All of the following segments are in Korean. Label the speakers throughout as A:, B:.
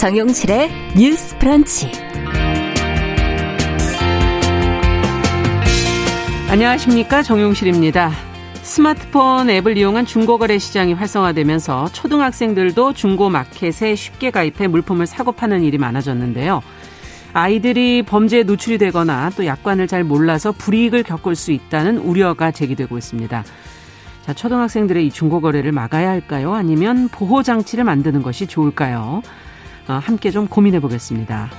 A: 정용실의 뉴스 프런치.
B: 안녕하십니까. 정용실입니다. 스마트폰 앱을 이용한 중고거래 시장이 활성화되면서 초등학생들도 중고 마켓에 쉽게 가입해 물품을 사고 파는 일이 많아졌는데요. 아이들이 범죄에 노출이 되거나 또 약관을 잘 몰라서 불이익을 겪을 수 있다는 우려가 제기되고 있습니다. 자, 초등학생들의 이 중고거래를 막아야 할까요? 아니면 보호장치를 만드는 것이 좋을까요? 어, 함께 좀 고민해 보겠습니다.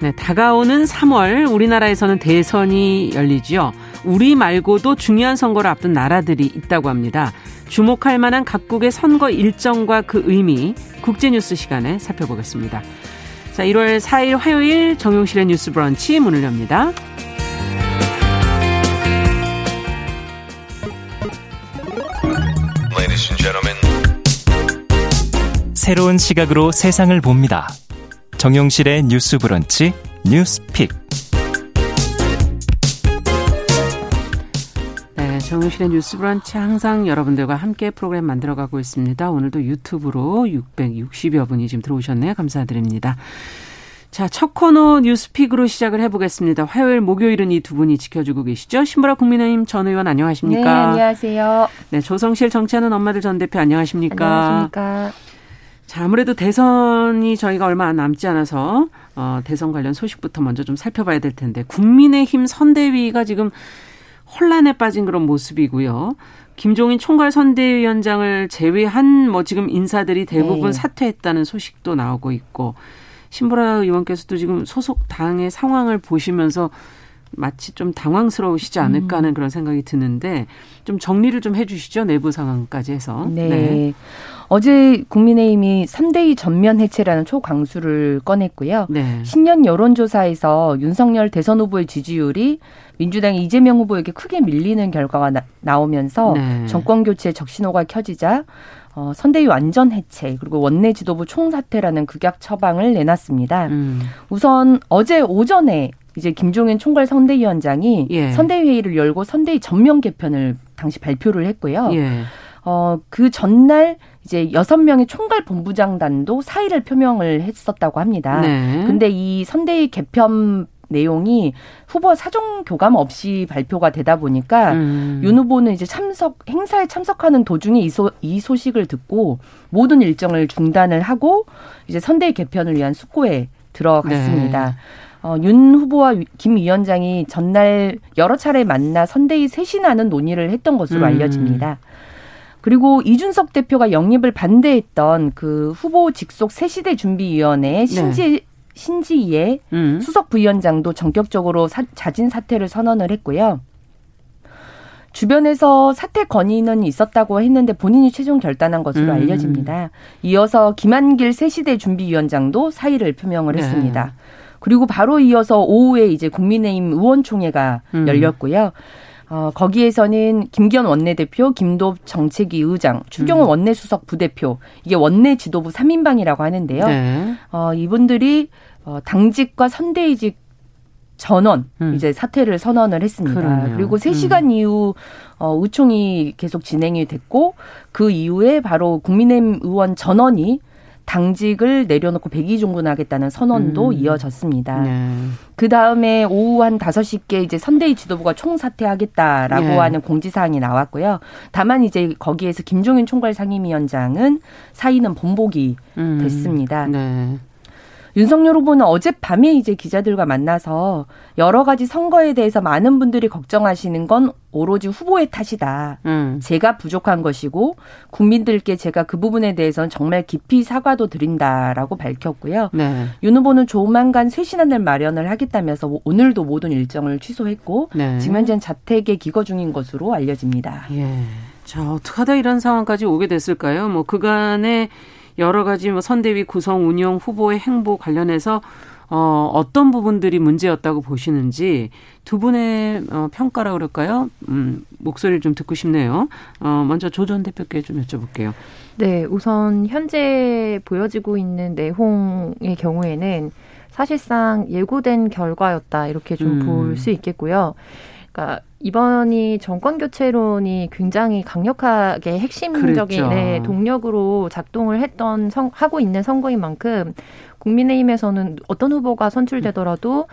B: 네, 다가오는 3월 우리나라에서는 대선이 열리지요. 우리 말고도 중요한 선거를 앞둔 나라들이 있다고 합니다. 주목할 만한 각국의 선거 일정과 그 의미 국제뉴스 시간에 살펴보겠습니다. 자, 1월 4일 화요일 정용실의 뉴스 브런치 문을 엽니다.
C: 새로운 시각으로 세상을 봅니다. 정용실의 뉴스 브런치 뉴스픽.
B: 네, 정용실의 뉴스 브런치 항상 여러분들과 함께 프로그램 만들어 가고 있습니다. 오늘도 유튜브로 660여 분이 지금 들어오셨네요. 감사드립니다. 자, 첫 코너 뉴스픽으로 시작을 해보겠습니다. 화요일, 목요일은 이 두 분이 지켜주고 계시죠? 신보라 국민의힘 전 의원 안녕하십니까?
D: 네, 안녕하세요.
B: 네, 조성실 정치하는 엄마들 전 대표 안녕하십니까?
D: 안녕하십니까?
B: 자, 아무래도 대선이 저희가 얼마 남지 않아서 어, 대선 관련 소식부터 먼저 좀 살펴봐야 될 텐데 국민의힘 선대위가 지금 혼란에 빠진 그런 모습이고요. 김종인 총괄 선대위원장을 제외한 뭐 지금 인사들이 대부분
D: 네.
B: 사퇴했다는 소식도 나오고 있고 신보라 의원께서도 지금 소속 당의 상황을 보시면서 마치 좀 당황스러우시지 않을까 하는 그런 생각이 드는데 좀 정리를 좀 해주시죠 내부 상황까지 해서
D: 네. 어제 국민의힘이 3대2 전면 해체라는 초강수를 꺼냈고요.
B: 네.
D: 신년 여론조사에서 윤석열 대선 후보의 지지율이 민주당 이재명 후보에게 크게 밀리는 결과가 나, 오면서
B: 네.
D: 정권 교체 적신호가 켜지자 어, 선대위 완전 해체 그리고 원내 지도부 총사퇴라는 극약 처방을 내놨습니다.
B: 음.
D: 우선 어제 오전에 이제 김종인 총괄 선대위원장이
B: 예.
D: 선대위 회의를 열고 선대위 전면 개편을 당시 발표를 했고요.
B: 예.
D: 어, 그 전날 이제 여섯 명의 총괄 본부장단도 사의를 표명을 했었다고 합니다.
B: 네.
D: 근데 이 선대위 개편 내용이 후보 사정 교감 없이 발표가 되다 보니까
B: 음.
D: 윤 후보는 이제 참석 행사에 참석하는 도중에 이, 소, 이 소식을 듣고 모든 일정을 중단을 하고 이제 선대위 개편을 위한 숙고에 들어갔습니다.
B: 네.
D: 어, 윤 후보와 김 위원장이 전날 여러 차례 만나 선대위 쇄신하는 논의를 했던 것으로
B: 음.
D: 알려집니다. 그리고 이준석 대표가 영입을 반대했던 그 후보 직속 새시대 준비위원회 신지 신지희의
B: 음.
D: 수석 부위원장도 전격적으로 사- 자진 사퇴를 선언을 했고요. 주변에서 사퇴 건의는 있었다고 했는데 본인이 최종 결단한 것으로
B: 음.
D: 알려집니다. 이어서 김한길 새시대 준비위원장도 사의를 표명을
B: 네.
D: 했습니다. 그리고 바로 이어서 오후에 이제 국민의힘 의원총회가
B: 음.
D: 열렸고요. 어, 거기에서는 김기현 원내대표, 김도읍 정책위 의장, 추경호
B: 음.
D: 원내수석 부대표, 이게 원내 지도부 3인방이라고 하는데요.
B: 네.
D: 어, 이분들이 어, 당직과 선대위직 전원
B: 음.
D: 이제 사퇴를 선언을 했습니다.
B: 그러네요.
D: 그리고 3시간 이후 어, 의총이 계속 진행이 됐고 그 이후에 바로 국민의힘 의원 전원이 당직을 내려놓고 백의 종군 하겠다는 선언도
B: 음.
D: 이어졌습니다.
B: 네.
D: 그 다음에 오후 한 5시께 이제 선대위 지도부가 총사퇴하겠다라고
B: 예.
D: 하는 공지사항이 나왔고요. 다만 이제 거기에서 김종인 총괄 상임위원장은 사의는 번복이
B: 음.
D: 됐습니다.
B: 네.
D: 윤석열 후보는 어젯밤에 이제 기자들과 만나서 여러 가지 선거에 대해서 많은 분들이 걱정하시는 건 오로지 후보의 탓이다.
B: 음.
D: 제가 부족한 것이고 국민들께 제가 그 부분에 대해서는 정말 깊이 사과도 드린다라고 밝혔고요.
B: 네.
D: 윤 후보는 조만간 쇄신안을 마련을 하겠다면서 오늘도 모든 일정을 취소했고
B: 네.
D: 지금 현재는 자택에 기거 중인 것으로 알려집니다.
B: 예. 자, 어떻게 하다 이런 상황까지 오게 됐을까요? 뭐 그간에 여러 가지 뭐 선대위 구성 운영 후보의 행보 관련해서 어, 어떤 부분들이 문제였다고 보시는지 두 분의 어, 평가라 그럴까요? 음, 목소리를 좀 듣고 싶네요. 어, 먼저 조 전 대표께 좀 여쭤볼게요.
E: 네, 우선 현재 보여지고 있는 내용의 경우에는 사실상 예고된 결과였다 이렇게 좀
B: 음.
E: 볼수 있겠고요. 그러니까 이번이 정권 교체론이 굉장히 강력하게 핵심적인 네, 동력으로 작동을 했던 성, 하고 있는 선거인 만큼 국민의힘에서는 어떤 후보가 선출되더라도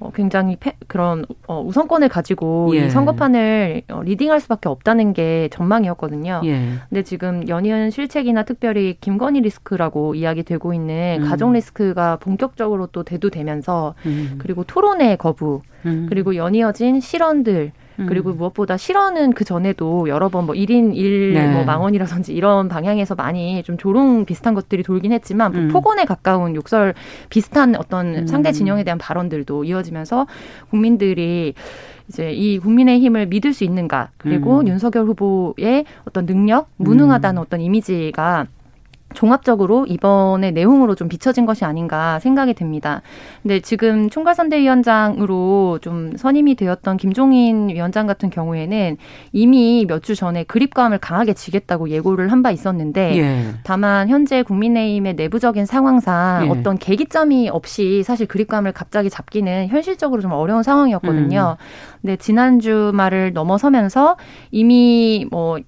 E: 어, 굉장히 패, 그런 어, 우선권을 가지고 예. 이 선거판을 어, 리딩할 수밖에 없다는 게 전망이었거든요. 예. 근데 지금 연이은 실책이나 특별히 김건희 리스크라고 이야기되고 있는 음. 가정 리스크가 본격적으로 또 대두되면서 음. 그리고 토론회 거부 음. 그리고 연이어진 실언들 음. 그리고 무엇보다 실언은 그 전에도 여러 번뭐 1인 1 네. 뭐 망언이라든지 이런 방향에서 많이 좀 조롱 비슷한 것들이 돌긴 했지만 음. 폭언에 가까운 욕설 비슷한 어떤 음. 상대 진영에 대한 발언들도 이어지면서 국민들이 이제 이 국민의 힘을 믿을 수 있는가 그리고 음. 윤석열 후보의 어떤 능력 무능하다는 음. 어떤 이미지가 종합적으로 이번의 내용으로 좀 비춰진 것이 아닌가 생각이 됩니다. 근데 지금 총괄선대위원장으로 좀 선임이 되었던 김종인 위원장 같은 경우에는 이미 몇 주 전에 그립감을 강하게 지겠다고 예고를 한 바 있었는데 예. 다만 현재 국민의힘의 내부적인 상황상 예. 어떤 계기점이 없이 사실 그립감을 갑자기 잡기는 현실적으로 좀 어려운 상황이었거든요. 음. 근데 지난주 말을 넘어서면서 이미 뭐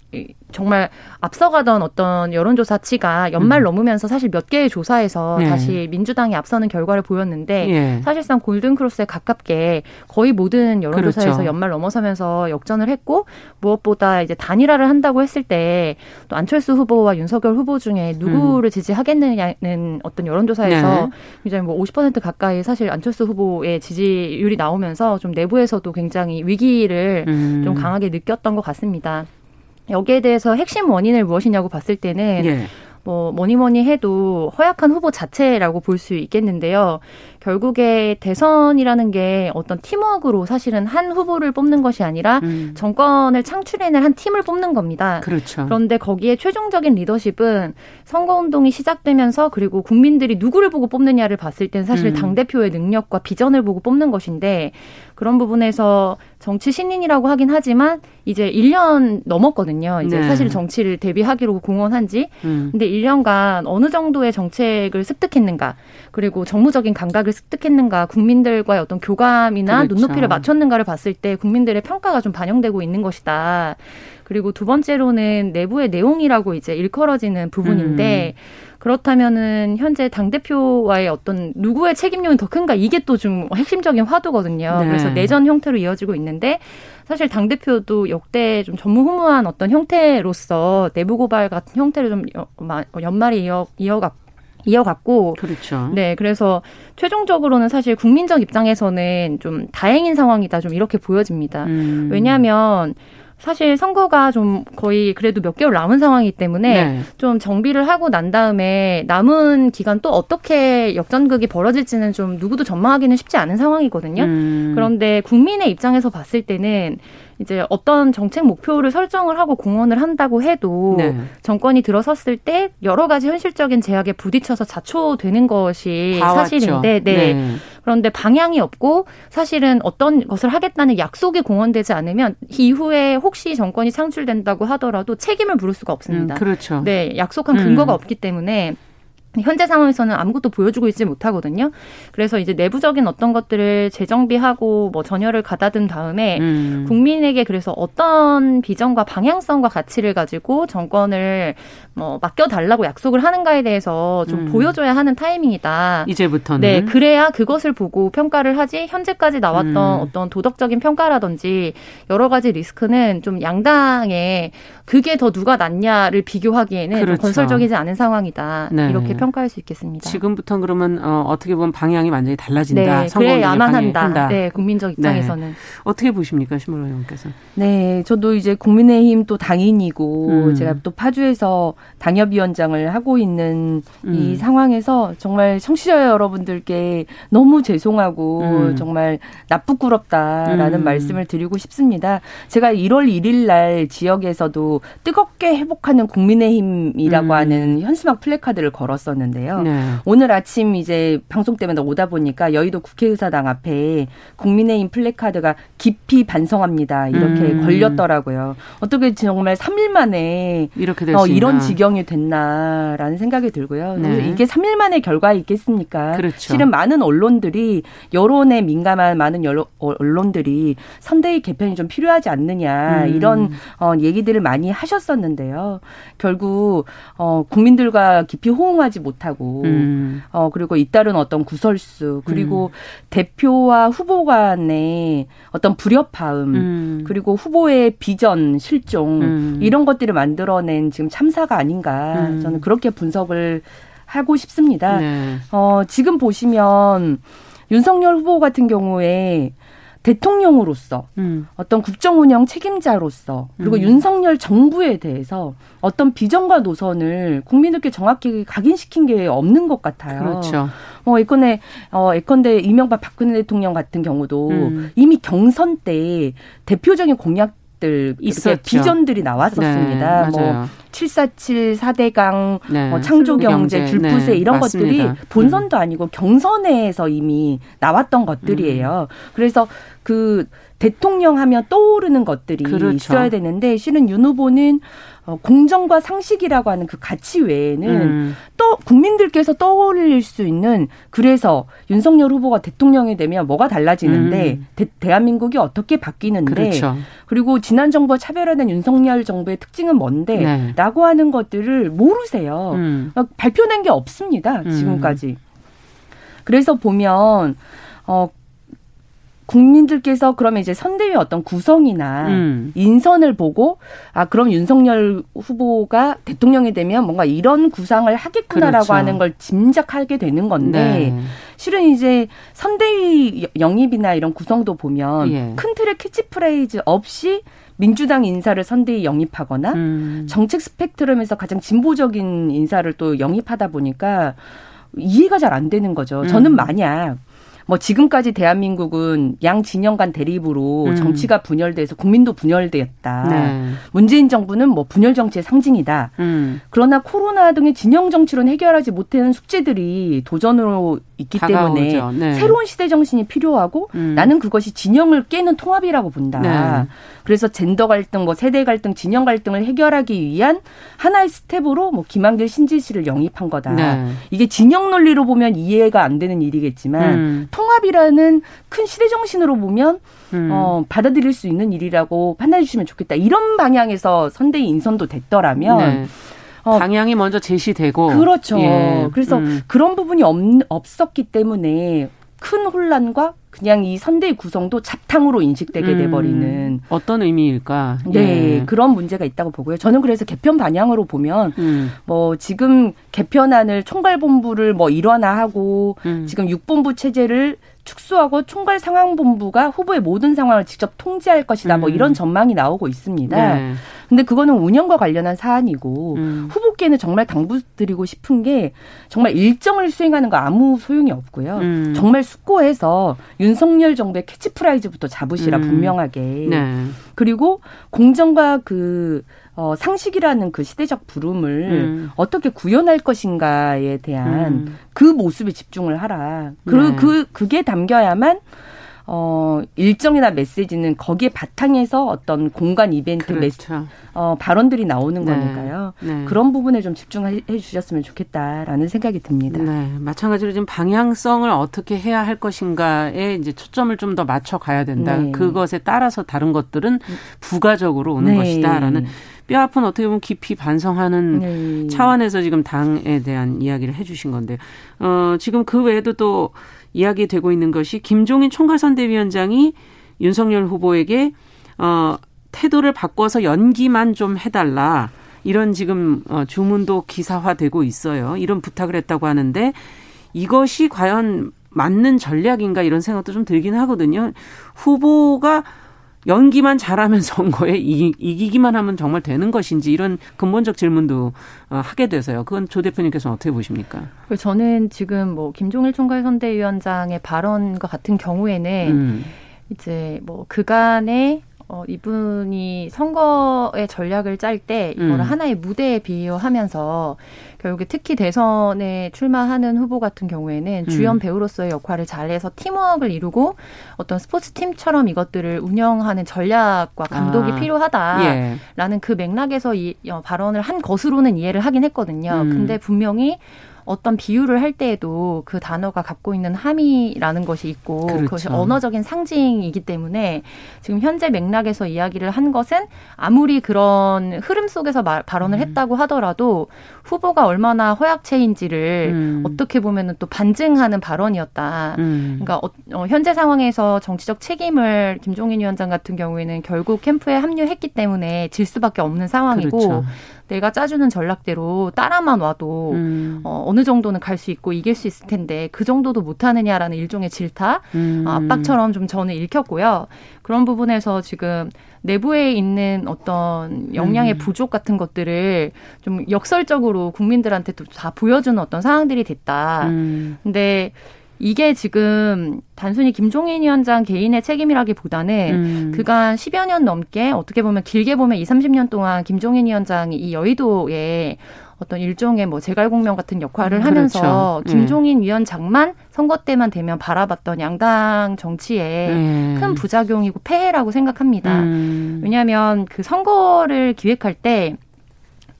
E: 정말 앞서가던 어떤 여론조사치가 연말 음. 넘으면서 사실 몇 개의 조사에서 네. 다시 민주당이 앞서는 결과를 보였는데 네. 사실상 골든크로스에 가깝게 거의 모든 여론조사에서 그렇죠. 연말 넘어서면서 역전을 했고 무엇보다 이제 단일화를 한다고 했을 때 또 안철수 후보와 윤석열 후보 중에 누구를 음. 지지하겠느냐는 어떤 여론조사에서 네. 굉장히 뭐 50% 가까이 사실 안철수 후보의 지지율이 나오면서 좀 내부에서도 굉장히 위기를 음. 좀 강하게 느꼈던 것 같습니다. 여기에 대해서 핵심 원인을 무엇이냐고 봤을 때는 예. 뭐 뭐니 뭐니 해도 허약한 후보 자체라고 볼 수 있겠는데요. 결국에 대선이라는 게 어떤 팀워크로 사실은 한 후보를 뽑는 것이 아니라 음. 정권을 창출해낼 한 팀을 뽑는 겁니다.
B: 그렇죠.
E: 그런데 거기에 최종적인 리더십은 선거운동이 시작되면서 그리고 국민들이 누구를 보고 뽑느냐를 봤을 땐 사실 음. 당대표의 능력과 비전을 보고 뽑는 것인데 그런 부분에서 정치 신인이라고 하긴 하지만 이제 1년 넘었거든요. 이제 네. 사실 정치를 데뷔하기로 공언한 지. 음. 근데 1년간 어느 정도의 정책을 습득했는가, 그리고 정무적인 감각을 습득했는가, 국민들과의 어떤 교감이나 그렇죠. 눈높이를 맞췄는가를 봤을 때 국민들의 평가가 좀 반영되고 있는 것이다. 그리고 두 번째로는 내부의 내용이라고 이제 일컬어지는 부분인데 음. 그렇다면은 현재 당 대표와의 어떤 누구의 책임론이 더 큰가 이게 또 좀 핵심적인 화두거든요. 네. 그래서 내전 형태로 이어지고 있는데 사실 당 대표도 역대 좀 전무후무한 어떤 형태로서 내부 고발 같은 형태를 좀 연말에 이어 이어갔 이어갔고
B: 그렇죠.
E: 네, 그래서 최종적으로는 사실 국민적 입장에서는 좀 다행인 상황이다 좀 이렇게 보여집니다. 음. 왜냐하면 사실 선거가 좀 거의 그래도 몇 개월 남은 상황이기 때문에 네. 좀 정비를 하고 난 다음에 남은 기간 또 어떻게 역전극이 벌어질지는 좀 누구도 전망하기는 쉽지 않은 상황이거든요. 음. 그런데 국민의 입장에서 봤을 때는 이제 어떤 정책 목표를 설정을 하고 공헌을 한다고 해도 네. 정권이 들어섰을 때 여러 가지 현실적인 제약에 부딪혀서 자초되는 것이 사실인데 네. 네. 그런데 방향이 없고 사실은 어떤 것을 하겠다는 약속이 공헌되지 않으면 이후에 혹시 정권이 창출된다고 하더라도 책임을 물을 수가 없습니다.
B: 음, 그렇죠.
E: 네, 약속한 근거가 음. 없기 때문에 현재 상황에서는 아무것도 보여주고 있지 못하거든요. 그래서 이제 내부적인 어떤 것들을 재정비하고 뭐 전열을 가다듬 다음에 음. 국민에게 그래서 어떤 비전과 방향성과 가치를 가지고 정권을 뭐 맡겨달라고 약속을 하는가에 대해서 좀 음. 보여줘야 하는 타이밍이다.
B: 이제부터는.
E: 네, 그래야 그것을 보고 평가를 하지 현재까지 나왔던 음. 어떤 도덕적인 평가라든지 여러 가지 리스크는 좀 양당에 그게 더 누가 낫냐를 비교하기에는 그렇죠. 건설적이지 않은 상황이다. 네. 이렇게 평가할 수 있겠습니다.
B: 지금부터는 그러면 어, 어떻게 보면 방향이 완전히 달라진다.
E: 네, 그래야만 한다. 한다. 네, 국민적 네. 입장에서는. 네.
B: 어떻게 보십니까, 신물 의원께서?
D: 네, 저도 이제 국민의힘 또 당인이고 음. 제가 또 파주에서 당협위원장을 하고 있는 음. 이 상황에서 정말 청취자 여러분들께 너무 죄송하고 음. 정말 나쁘꾸럽다라는 음. 말씀을 드리고 싶습니다. 제가 1월 1일 날 지역에서도 뜨겁게 회복하는 국민의힘이라고 음. 하는 현수막 플래카드를 걸었었는데 있었었는데요. 네. 오늘 아침 이제 방송 때문에 오다 보니까 여의도 국회의사당 앞에 국민의힘 플래카드가 깊이 반성합니다. 이렇게 음. 걸렸더라고요. 어떻게 정말 3일 만에 이렇게 어, 이런 지경이 됐나라는 생각이 들고요. 네. 이게 3일 만에 결과 있겠습니까? 그렇죠. 실은 많은 언론들이 여론에 민감한 많은 여론, 언론들이 선대위 개편이 좀 필요하지 않느냐 음. 이런 어, 얘기들을 많이 하셨었는데요. 결국 어, 국민들과 깊이 호응하지 못하고 음. 어, 그리고 잇따른 어떤 구설수 그리고 음. 대표와 후보 간의 어떤 불협화음 음. 그리고 후보의 비전 실종 음. 이런 것들을 만들어낸 지금 참사가 아닌가 음. 저는 그렇게 분석을 하고 싶습니다. 네. 어, 지금 보시면 윤석열 후보 같은 경우에 대통령으로서 음. 어떤 국정 운영 책임자로서 그리고 음. 윤석열 정부에 대해서 어떤 비전과 노선을 국민들께 정확히 각인시킨 게 없는 것 같아요.
B: 그렇죠.
D: 뭐 예컨대 어 예컨대 이명박 박근혜 대통령 같은 경우도 음. 이미 경선 때 대표적인 공약 들 있었죠. 비전들이 나왔었습니다. 네, 뭐 747, 4대강, 네, 뭐 창조경제, 줄부세 네, 이런 맞습니다. 것들이 본선도 음. 아니고 경선에서 이미 나왔던 것들이에요. 음. 그래서 그 대통령 하면 떠오르는 것들이 그렇죠. 있어야 되는데 실은 윤 후보는 어, 공정과 상식이라고 하는 그 가치 외에는 음. 또 국민들께서 떠올릴 수 있는 그래서 윤석열 후보가 대통령이 되면 뭐가 달라지는데 음. 대, 한민국이 어떻게 바뀌는데 그렇죠. 그리고 지난 정부와 차별화된 윤석열 정부의 특징은 뭔데 네. 라고 하는 것들을 모르세요. 음. 발표된 게 없습니다. 음. 지금까지. 그래서 보면 어 국민들께서 그러면 이제 선대위 어떤 구성이나 음. 인선을 보고 아 그럼 윤석열 후보가 대통령이 되면 뭔가 이런 구상을 하겠구나라고 그렇죠. 하는 걸 짐작하게 되는 건데 네. 실은 이제 선대위 영입이나 이런 구성도 보면 예. 큰 틀의 캐치프레이즈 없이 민주당 인사를 선대위 영입하거나 음. 정책 스펙트럼에서 가장 진보적인 인사를 또 영입하다 보니까 이해가 잘 안 되는 거죠. 저는 음. 만약 뭐 지금까지 대한민국은 양 진영 간 대립으로 음. 정치가 분열돼서 국민도 분열되었다. 네. 문재인 정부는 뭐 분열 정치의 상징이다. 음. 그러나 코로나 등의 진영 정치론 해결하지 못하는 숙제들이 도전으로 있기 다가오죠. 때문에 네. 새로운 시대 정신이 필요하고 음. 나는 그것이 진영을 깨는 통합이라고 본다. 네. 그래서 젠더 갈등, 뭐 세대 갈등, 진영 갈등을 해결하기 위한 하나의 스텝으로 뭐 김한길 신지예 씨를 영입한 거다. 네. 이게 진영 논리로 보면 이해가 안 되는 일이겠지만 음. 통합이라는 큰 시대 정신으로 보면 음. 어, 받아들일 수 있는 일이라고 판단해 주시면 좋겠다. 이런 방향에서 선대위 인선도 됐더라면 네.
B: 어, 방향이 먼저 제시되고
D: 그렇죠. 예. 그래서 음. 그런 부분이 없, 없었기 때문에 큰 혼란과 그냥 이 선대의 구성도 잡탕으로 인식되게 음, 돼버리는
B: 어떤 의미일까?
D: 네, 예. 그런 문제가 있다고 보고요. 저는 그래서 개편 반향으로 보면 음. 뭐 지금 개편안을 총괄본부를 뭐 일원화하고 음. 지금 육본부 체제를 축소하고 총괄 상황본부가 후보의 모든 상황을 직접 통제할 것이다. 뭐 음. 이런 전망이 나오고 있습니다. 네. 근데 그거는 운영과 관련한 사안이고 음. 후보께는 정말 당부드리고 싶은 게 정말 일정을 수행하는 거 아무 소용이 없고요. 음. 정말 숙고해서 윤석열 정부의 캐치프레이즈부터 잡으시라 음. 분명하게. 네. 그리고 공정과 그 어, 상식이라는 그 시대적 부름을 음. 어떻게 구현할 것인가에 대한 음. 그 모습에 집중을 하라. 그, 네. 그, 그게 담겨야만 어, 일정이나 메시지는 거기에 바탕에서 어떤 공간 이벤트 그렇죠. 메시, 어, 발언들이 나오는 네. 거니까요. 네. 그런 부분에 좀 집중해 주셨으면 좋겠다라는 생각이 듭니다.
B: 네. 마찬가지로 지금 방향성을 어떻게 해야 할 것인가에 이제 초점을 좀 더 맞춰 가야 된다. 네. 그것에 따라서 다른 것들은 부가적으로 오는 네. 것이다라는 뼈 아픈 어떻게 보면 깊이 반성하는 네. 차원에서 지금 당에 대한 이야기를 해 주신 건데 어, 지금 그 외에도 또 이야기되고 있는 것이 김종인 총괄선대위원장이 윤석열 후보에게 어 태도를 바꿔서 연기만 좀 해달라 이런 지금 어, 주문도 기사화되고 있어요. 이런 부탁을 했다고 하는데 이것이 과연 맞는 전략인가 이런 생각도 좀 들긴 하거든요. 후보가 연기만 잘하면 선거에 이기, 기만 하면 정말 되는 것인지 이런 근본적 질문도 어, 하게 돼서요. 그건 조 대표님께서는 어떻게 보십니까?
E: 저는 지금 뭐 김종일 총괄 선대위원장의 발언과 같은 경우에는 음. 이제 뭐 그간의 어, 이분이 선거의 전략을 짤때 이거를 음. 하나의 무대에 비유하면서 결국에 특히 대선에 출마하는 후보 같은 경우에는 음. 주연 배우로서의 역할을 잘해서 팀워크를 이루고 어떤 스포츠 팀처럼 이것들을 운영하는 전략과 감독이 아. 필요하다라는 예. 그 맥락에서 이 어, 발언을 한 것으로는 이해를 하긴 했거든요. 음. 근데 분명히 어떤 비유를 할 때에도 그 단어가 갖고 있는 함의라는 것이 있고 그렇죠. 그것이 언어적인 상징이기 때문에 지금 현재 맥락에서 이야기를 한 것은 아무리 그런 흐름 속에서 말, 발언을 음. 했다고 하더라도 후보가 얼마나 허약체인지를 음. 어떻게 보면은 또 반증하는 발언이었다. 음. 그러니까 어, 어, 현재 상황에서 정치적 책임을 김종인 위원장 같은 경우에는 결국 캠프에 합류했기 때문에 질 수밖에 없는 상황이고 그렇죠. 내가 짜주는 전략대로 따라만 와도 음. 어, 어느 정도는 갈 수 있고 이길 수 있을 텐데 그 정도도 못하느냐라는 일종의 질타 음. 어, 압박처럼 좀 저는 읽혔고요. 그런 부분에서 지금 내부에 있는 어떤 역량의 음. 부족 같은 것들을 좀 역설적으로 국민들한테 다 보여주는 어떤 상황들이 됐다. 음. 근데 이게 지금 단순히 김종인 위원장 개인의 책임이라기보다는 음. 그간 10여 년 넘게 어떻게 보면 길게 보면 2, 30년 동안 김종인 위원장이 이 여의도에 어떤 일종의 뭐 제갈공명 같은 역할을 음, 하면서 그렇죠. 김종인 네. 위원장만 선거 때만 되면 바라봤던 양당 정치의 네. 큰 부작용이고 폐해라고 생각합니다. 음. 왜냐하면 그 선거를 기획할 때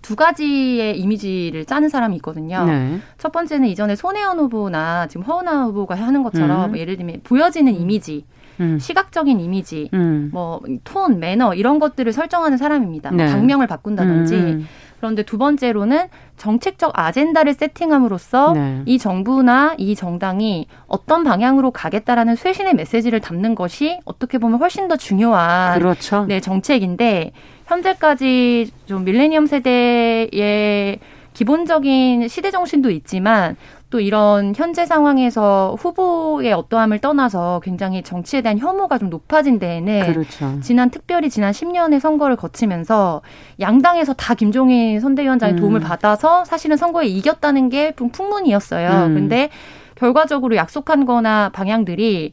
E: 두 가지의 이미지를 짜는 사람이 있거든요. 네. 첫 번째는 이전에 손혜원 후보나 지금 허은하 후보가 하는 것처럼 음. 뭐 예를 들면 보여지는 이미지, 음. 시각적인 이미지, 음. 뭐 톤 매너 이런 것들을 설정하는 사람입니다. 뭐 네. 당명을 바꾼다든지. 음. 그런데 두 번째로는 정책적 아젠다를 세팅함으로써 네. 이 정부나 이 정당이 어떤 방향으로 가겠다라는 쇄신의 메시지를 담는 것이 어떻게 보면 훨씬 더 중요한 그렇죠. 네, 정책인데 현재까지 좀 밀레니엄 세대의 기본적인 시대 정신도 있지만 또 이런 현재 상황에서 후보의 어떠함을 떠나서 굉장히 정치에 대한 혐오가 좀 높아진 데에는 그렇죠. 지난 특별히 지난 10년의 선거를 거치면서 양당에서 다 김종인 선대위원장의 음. 도움을 받아서 사실은 선거에 이겼다는 게 풍문이었어요. 음. 근데 결과적으로 약속한 거나 방향들이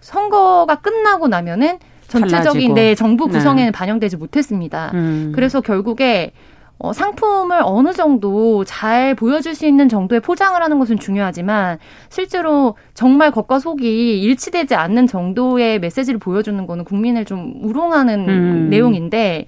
E: 선거가 끝나고 나면은 전체적인 내 네, 정부 네. 구성에는 네. 반영되지 못했습니다. 음. 그래서 결국에 어, 상품을 어느 정도 잘 보여줄 수 있는 정도의 포장을 하는 것은 중요하지만 실제로 정말 겉과 속이 일치되지 않는 정도의 메시지를 보여주는 거는 국민을 좀 우롱하는 음. 내용인데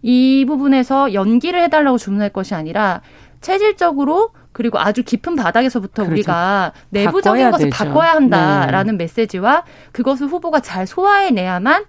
E: 이 부분에서 연기를 해달라고 주문할 것이 아니라 체질적으로 그리고 아주 깊은 바닥에서부터 그렇죠. 우리가 내부적인 것을 되죠. 바꿔야 한다라는 네. 메시지와 그것을 후보가 잘 소화해내야만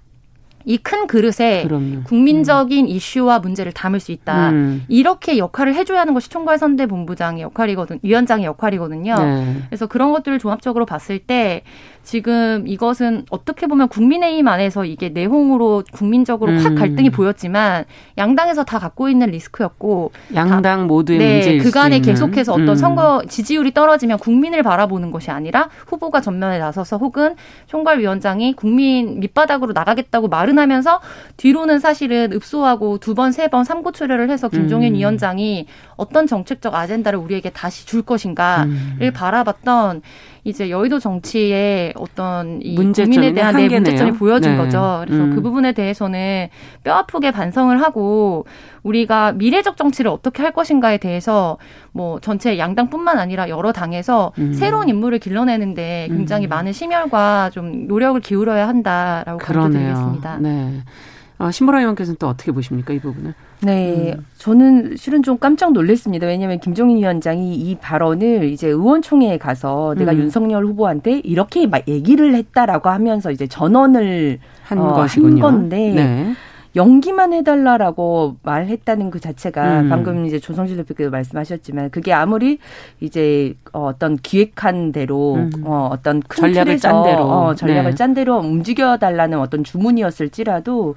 E: 이 큰 그릇에 그럼요. 국민적인 음. 이슈와 문제를 담을 수 있다. 음. 이렇게 역할을 해줘야 하는 것이 총괄 선대 본부장의 역할이거든, 위원장의 역할이거든요. 네. 그래서 그런 것들을 종합적으로 봤을 때 지금 이것은 어떻게 보면 국민의힘 안에서 이게 내홍으로 국민적으로 음. 확 갈등이 보였지만 양당에서 다 갖고 있는 리스크였고
B: 양당 모두의 네, 문제
E: 그간에 계속해서 어떤 음. 선거 지지율이 떨어지면 국민을 바라보는 것이 아니라 후보가 전면에 나서서 혹은 총괄위원장이 국민 밑바닥으로 나가겠다고 말은 하면서 뒤로는 사실은 읍소하고 두 번, 세 번 삼고 초려를 해서 김종인 음. 위원장이 어떤 정책적 아젠다를 우리에게 다시 줄 것인가를 음. 바라봤던 이제 여의도 정치의 어떤 이 국민에 대한 내 문제점이 보여준 네. 거죠. 그래서 음. 그 부분에 대해서는 뼈 아프게 반성을 하고 우리가 미래적 정치를 어떻게 할 것인가에 대해서 뭐 전체 양당뿐만 아니라 여러 당에서 음. 새로운 인물을 길러내는데 굉장히 음. 많은 심혈과 좀 노력을 기울여야 한다라고 강조드리겠습니다. 네.
B: 어, 신보라 의원께서는 또 어떻게 보십니까 이 부분을?
D: 네, 음. 저는 실은 좀 깜짝 놀랐습니다. 왜냐하면 김종인 위원장이 이 발언을 이제 의원총회에 가서 내가 음. 윤석열 후보한테 이렇게 얘기를 했다라고 하면서 이제 전언을 한, 어, 한 건데. 네. 연기만 해달라라고 말했다는 그 자체가 음. 방금 이제 조성실 대표께서 말씀하셨지만 그게 아무리 이제 어, 어떤 기획한 대로 음. 어, 어떤 큰 전략을 틀에서 짠 대로 어, 전략을 네. 짠 대로 움직여 달라는 어떤 주문이었을지라도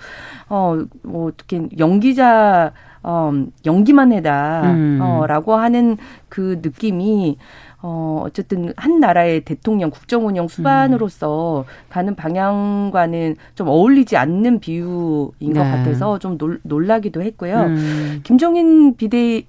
D: 어, 뭐 어떻게 연기자 어, 연기만 해다라고 음. 어, 하는 그 느낌이 어, 어쨌든 한 나라의 대통령 국정 운영 수반으로서 음. 가는 방향과는 좀 어울리지 않는 비유인 네. 것 같아서 좀 놀, 놀라기도 했고요. 음. 김종인 비대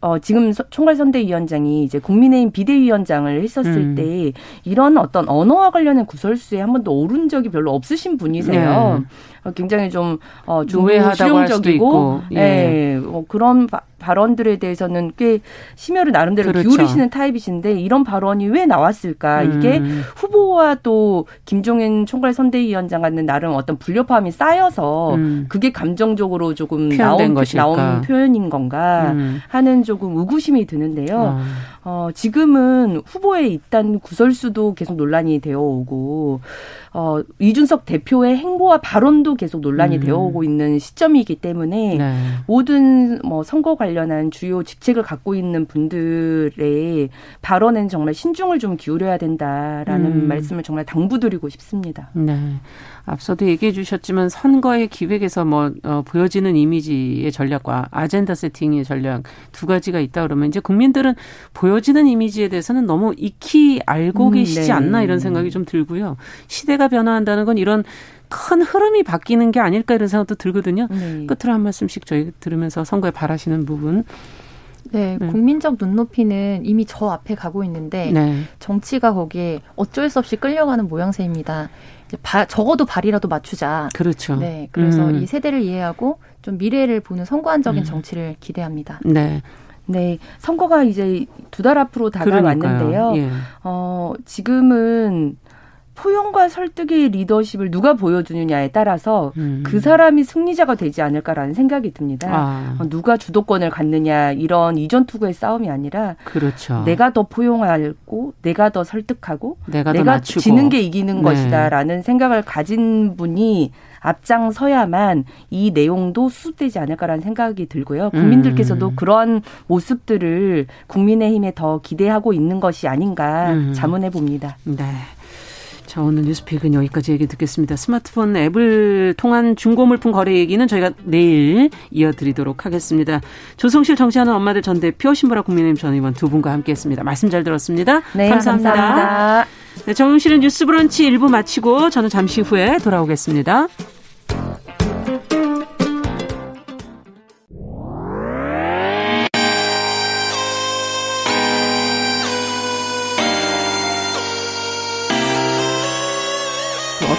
D: 어, 지금 총괄선대위원장이 이제 국민의힘 비대위원장을 했었을 음. 때 이런 어떤 언어와 관련된 구설수에 한 번도 오른 적이 별로 없으신 분이세요. 네. 어, 굉장히 좀 어, 중의적이고 예. 예. 어, 그런 바, 발언들에 대해서는 꽤 심혈을 나름대로 그렇죠. 기울이시는 타입이신데 이런 발언이 왜 나왔을까? 음. 이게 후보와 또 김종인 총괄 선대위원장 같은 나름 어떤 불협화음이 쌓여서 음. 그게 감정적으로 조금 나온, 나온 표현인 건가 음. 하는 조금 의구심이 드는데요. 어. 어, 지금은 후보에 있단 구설수도 계속 논란이 되어 오고 어, 이준석 대표의 행보와 발언도 계속 논란이 음. 되어 오고 있는 시점이기 때문에 네. 모든 뭐 선거 관련한 주요 직책을 갖고 있는 분들의 발언에는 정말 신중을 좀 기울여야 된다라는 음. 말씀을 정말 당부드리고 싶습니다.
B: 네. 앞서도 얘기해 주셨지만 선거의 기획에서 뭐 어, 보여지는 이미지의 전략과 아젠다 세팅의 전략 두 가지가 있다 그러면 이제 국민들은 보여지는 이미지에 대해서는 너무 익히 알고 음, 계시지 네. 않나 이런 생각이 좀 들고요. 시대가 변화한다는 건 이런 큰 흐름이 바뀌는 게 아닐까 이런 생각도 들거든요. 네. 끝으로 한 말씀씩 저희 들으면서 선거에 바라시는 부분.
E: 네, 네, 국민적 눈높이는 이미 저 앞에 가고 있는데 네. 정치가 거기에 어쩔 수 없이 끌려가는 모양새입니다. 바, 적어도 발이라도 맞추자.
B: 그렇죠.
E: 네, 그래서 음. 이 세대를 이해하고 좀 미래를 보는 선거안적인 음. 정치를 기대합니다.
B: 네.
D: 네, 선거가 이제 두 달 앞으로 다가왔는데요. 예. 어, 지금은 포용과 설득의 리더십을 누가 보여주느냐에 따라서 음. 그 사람이 승리자가 되지 않을까라는 생각이 듭니다. 아. 어, 누가 주도권을 갖느냐 이런 이전 투구의 싸움이 아니라
B: 그렇죠.
D: 내가 더 포용하고 내가 더 설득하고 내가, 내가 지는 게 이기는 네. 것이다라는 생각을 가진 분이 앞장서야만 이 내용도 수습되지 않을까라는 생각이 들고요. 국민들께서도 음. 그런 모습들을 국민의힘에 더 기대하고 있는 것이 아닌가 음. 자문해 봅니다.
B: 네. 자, 오늘 뉴스픽은 여기까지 얘기 듣겠습니다. 스마트폰 앱을 통한 중고 물품 거래 얘기는 저희가 내일 이어드리도록 하겠습니다. 조성실 정치하는 엄마들 전 대표 신보라 국민의힘 전 의원 두 분과 함께했습니다. 말씀 잘 들었습니다.
D: 네, 감사합니다. 감사합니다.
B: 네, 정용실의 뉴스 브런치 일부 마치고 저는 잠시 후에 돌아오겠습니다.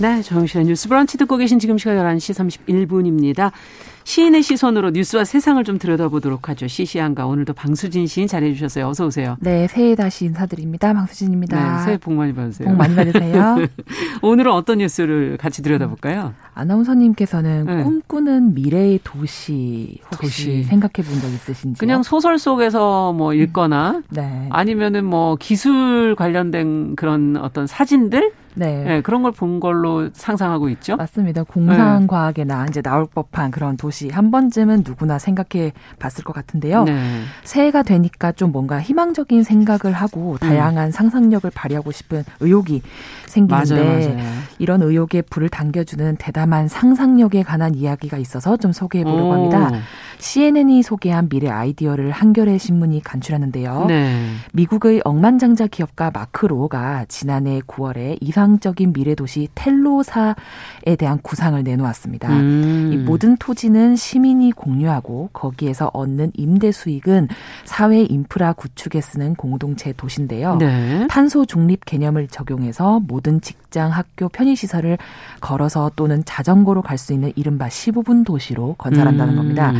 B: 네, 정용실의 뉴스 브런치 듣고 계신 지금 시각 11시 31분입니다. 시인의 시선으로 뉴스와 세상을 좀 들여다보도록 하죠. 시시한가 오늘도 방수진 시인 잘해 주셨어요. 어서 오세요.
F: 네, 새해 다시 인사드립니다. 방수진입니다.
B: 네, 새해 복 많이 받으세요.
F: 복 많이 받으세요.
B: 오늘은 어떤 뉴스를 같이 들여다볼까요?
F: 아나운서님께서는 네. 꿈꾸는 미래의 도시 혹시 도시. 생각해 본 적 있으신지요?
B: 그냥 소설 속에서 뭐 읽거나 음. 네. 아니면은 뭐 기술 관련된 그런 어떤 사진들 네. 네. 그런 걸 본 걸로 상상하고 있죠.
F: 맞습니다. 공상 과학에나 네. 이제 나올 법한 그런 도시 한 번쯤은 누구나 생각해 봤을 것 같은데요. 네. 새해가 되니까 좀 뭔가 희망적인 생각을 하고 음. 다양한 음. 상상력을 발휘하고 싶은 의욕이 생기는데 맞아요, 맞아요. 이런 의욕에 불을 당겨주는 대담한 상상력에 관한 이야기가 있어서 좀 소개해 보려고 합니다. CNN이 소개한 미래 아이디어를 한겨레 신문이 간추렸는데요. 네. 미국의 억만장자 기업가 마크 로가 지난해 9월에 이 상적인 미래 도시 텔로사에 대한 구상을 내놓았습니다. 음. 이 모든 토지는 시민이 공유하고 거기에서 얻는 임대 수익은 사회 인프라 구축에 쓰는 공동체 도시인데요. 네. 탄소 중립 개념을 적용해서 모든 직장, 학교, 편의시설을 걸어서 또는 자전거로 갈 수 있는 이른바 15분 도시로 건설한다는 음. 겁니다.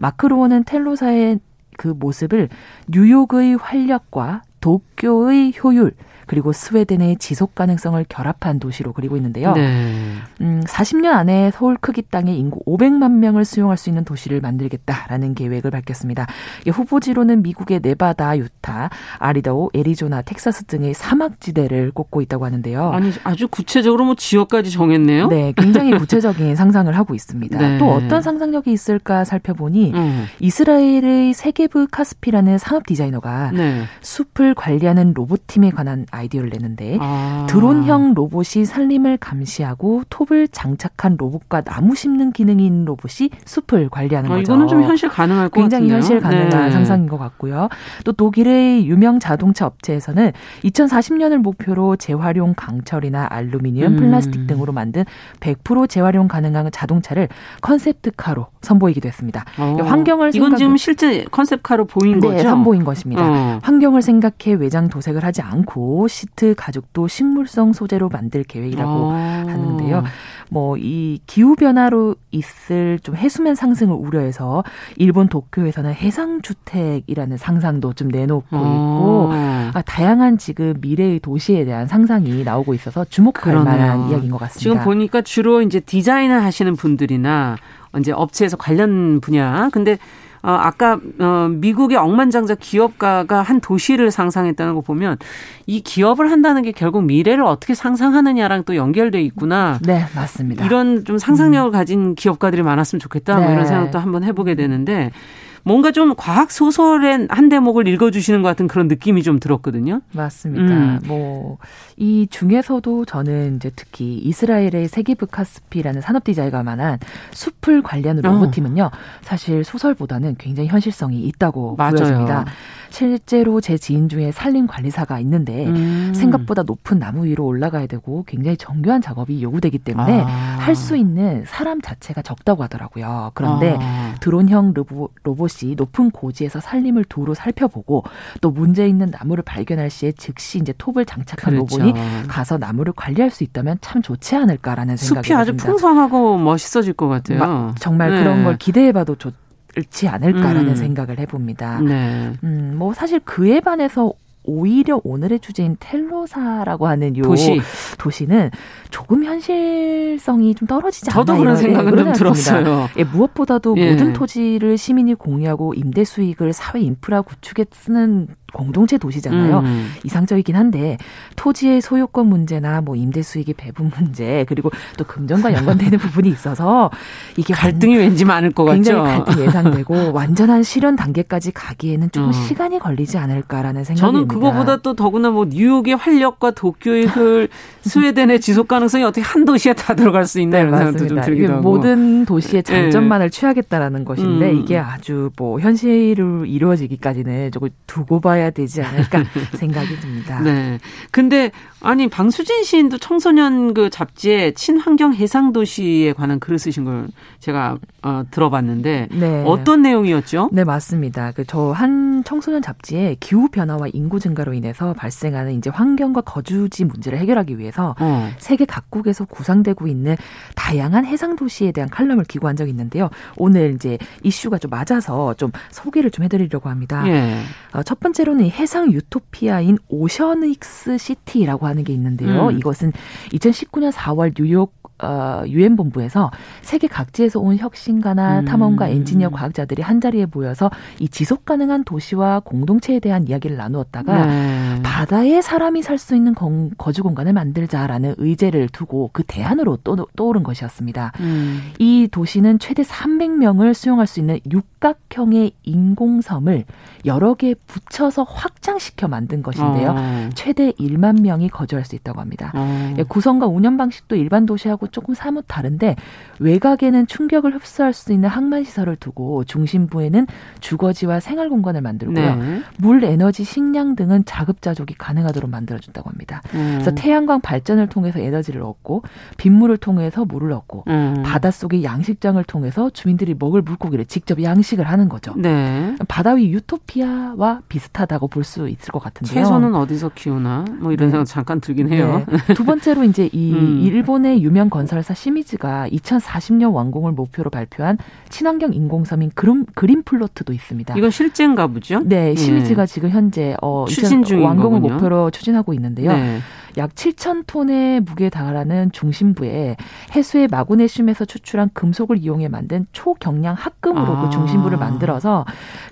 F: 마크로는 텔로사의 그 모습을 뉴욕의 활력과 도쿄의 효율 그리고 스웨덴의 지속 가능성을 결합한 도시로 그리고 있는데요. 네. 음, 40년 안에 서울 크기 땅의 인구 500만 명을 수용할 수 있는 도시를 만들겠다라는 계획을 밝혔습니다. 후보지로는 미국의 네바다, 유타, 아리다오, 애리조나, 텍사스 등의 사막지대를 꼽고 있다고 하는데요.
B: 아니 아주 구체적으로 뭐 지역까지 정했네요.
F: 네, 굉장히 구체적인 상상을 하고 있습니다. 네. 또 어떤 상상력이 있을까 살펴보니 음. 이스라엘의 세계브 카스피라는 산업 디자이너가 네. 숲을 관리하는 로봇팀에 관한 아이디어를 내는데 아. 드론형 로봇이 산림을 감시하고 톱을 장착한 로봇과 나무 심는 기능이 있는 로봇이 숲을 관리하는 아, 거죠.
B: 이거는 좀 현실 가능할 것
F: 굉장히
B: 같은데요.
F: 현실 가능한 네. 상상인 것 같고요. 또 독일의 유명 자동차 업체에서는 2040년을 목표로 재활용 강철이나 알루미늄, 음. 플라스틱 등으로 만든 100% 재활용 가능한 자동차를 컨셉트카로 선보이기도 했습니다. 어. 환경을
B: 이건 생각... 지금 실제 컨셉카로 보인
F: 네,
B: 거죠?
F: 선보인 것입니다. 어. 환경을 생각해 외장 도색을 하지 않고 시트 가죽도 식물성 소재로 만들 계획이라고 어. 하는데요. 뭐 이 기후 변화로 있을 좀 해수면 상승을 우려해서 일본 도쿄에서는 해상 주택이라는 상상도 좀 내놓고 어. 있고 아, 다양한 지금 미래의 도시에 대한 상상이 나오고 있어서 주목할 그러네요. 만한 이야기인 것 같습니다.
B: 지금 보니까 주로 이제 디자인을 하시는 분들이나 이제 업체에서 관련 분야. 근데 어, 아까 어, 미국의 억만장자 기업가가 한 도시를 상상했다는 거 보면 이 기업을 한다는 게 결국 미래를 어떻게 상상하느냐랑 또 연결돼 있구나.
F: 네, 맞습니다.
B: 이런 좀 상상력을 음. 가진 기업가들이 많았으면 좋겠다. 뭐 네. 뭐 이런 생각도 한번 해보게 되는데 뭔가 좀 과학 소설의 한 대목을 읽어주시는 것 같은 그런 느낌이 좀 들었거든요.
F: 맞습니다. 음. 뭐이 중에서도 저는 이제 특히 이스라엘의 세기브 카스피라는 산업 디자이가 만한 숲을 관리하는 어. 로봇팀은요, 어. 사실 소설보다는 굉장히 현실성이 있다고 맞아요. 보여집니다. 실제로 제 지인 중에 산림 관리사가 있는데 음. 생각보다 높은 나무 위로 올라가야 되고 굉장히 정교한 작업이 요구되기 때문에 아. 할수 있는 사람 자체가 적다고 하더라고요. 그런데 아. 드론형 로봇, 로봇이 높은 고지에서 산림을 도로 살펴보고 또 문제 있는 나무를 발견할 시에 즉시 이제 톱을 장착한 그렇죠. 로봇이 가서 나무를 관리할 수 있다면 참 좋지 않을까라는 생각이
B: 숲이 아주 풍성하고 멋있어질 것 같아요. 마,
F: 정말 네. 그런 걸 기대해봐도 좋. 지 않을까라는 음. 생각을 해봅니다. 네. 음, 뭐 사실 그에 반해서 오히려 오늘의 주제인 텔로사라고 하는 요 도시. 도시는 조금 현실성이 좀 떨어지지 않나
B: 저도 그런 생각은 좀 들었어요.
F: 예, 무엇보다도 예. 모든 토지를 시민이 공유하고 임대 수익을 사회 인프라 구축에 쓰는 공동체 도시잖아요. 음. 이상적이긴 한데 토지의 소유권 문제나 뭐 임대 수익의 배분 문제 그리고 또 금전과 연관되는 부분이 있어서 이게
B: 갈등이 완, 왠지 많을 것
F: 굉장히 같죠. 굉장히 갈등이 예상되고 완전한 실현 단계까지 가기에는 조금 음. 시간이 걸리지 않을까라는 생각이
B: 저는 그거보다 또 더구나 뭐 뉴욕의 활력과 도쿄의 그 스웨덴의 지속 가능성이 어떻게 한 도시에 다 들어갈 수 있나 네, 생각도 좀 들기도 하고
F: 모든 도시의 장점만을 네. 취하겠다라는 것인데 음. 이게 아주 뭐 현실로 이루어지기까지는 조금 두고 봐야 해야 되지 않을까 생각이 듭니다.
B: 네. 근데 아니 방수진 시인도 청소년 그 잡지에 친환경 해상 도시에 관한 글을 쓰신 걸 제가 어, 들어봤는데 네. 어떤 내용이었죠?
F: 네 맞습니다. 그 저 한 청소년 잡지에 기후 변화와 인구 증가로 인해서 발생하는 이제 환경과 거주지 문제를 해결하기 위해서 어. 세계 각국에서 구상되고 있는 다양한 해상 도시에 대한 칼럼을 기고한 적이 있는데요. 오늘 이제 이슈가 좀 맞아서 좀 소개를 좀 해드리려고 합니다. 예. 어, 첫 번째로 는 해상 유토피아인 오션익스 시티라고 하는 게 있는데요. 음. 이것은 2019년 4월 뉴욕 어, 유엔 본부에서 세계 각지에서 온 혁신가나 음. 탐험가, 엔지니어, 과학자들이 한 자리에 모여서 이 지속 가능한 도시와 공동체에 대한 이야기를 나누었다가 네. 바다에 사람이 살 수 있는 거, 거주 공간을 만들자라는 의제를 두고 그 대안으로 또, 떠오른 것이었습니다. 음. 이 도시는 최대 300명을 수용할 수 있는 육각형의 인공섬을 여러 개 붙여서 확장시켜 만든 것인데요. 어. 최대 1만 명이 거주할 수 있다고 합니다. 어. 예, 구성과 운영 방식도 일반 도시하고 조금 사뭇 다른데 외곽에는 충격을 흡수할 수 있는 항만 시설을 두고 중심부에는 주거지와 생활 공간을 만들고요. 네. 물, 에너지, 식량 등은 자급자족이 가능하도록 만들어준다고 합니다. 음. 그래서 태양광 발전을 통해서 에너지를 얻고 빗물을 통해서 물을 얻고 음. 바닷속의 양식장을 통해서 주민들이 먹을 물고기를 직접 양식을 하는 거죠. 네. 바다 위 유토피아와 비슷하다고 볼 수 있을 것 같은데요.
B: 채소는 어디서 키우나? 뭐 이런 네. 생각 잠깐 들긴 해요.
F: 네. 두 번째로 이제 이 음. 일본의 유명 건설사 시미즈가 2040년 완공을 목표로 발표한 친환경 인공섬인 그림, 그린 플로트도 있습니다.
B: 이건 실제인가 보죠?
F: 네, 시미즈가 예. 지금 현재 어,
B: 추진 중
F: 완공을 목표로 추진하고 있는데요. 네. 약 7천 톤의 무게에 달하는 중심부에 해수의 마그네슘에서 추출한 금속을 이용해 만든 초경량 합금으로 그 아. 그 중심부를 만들어서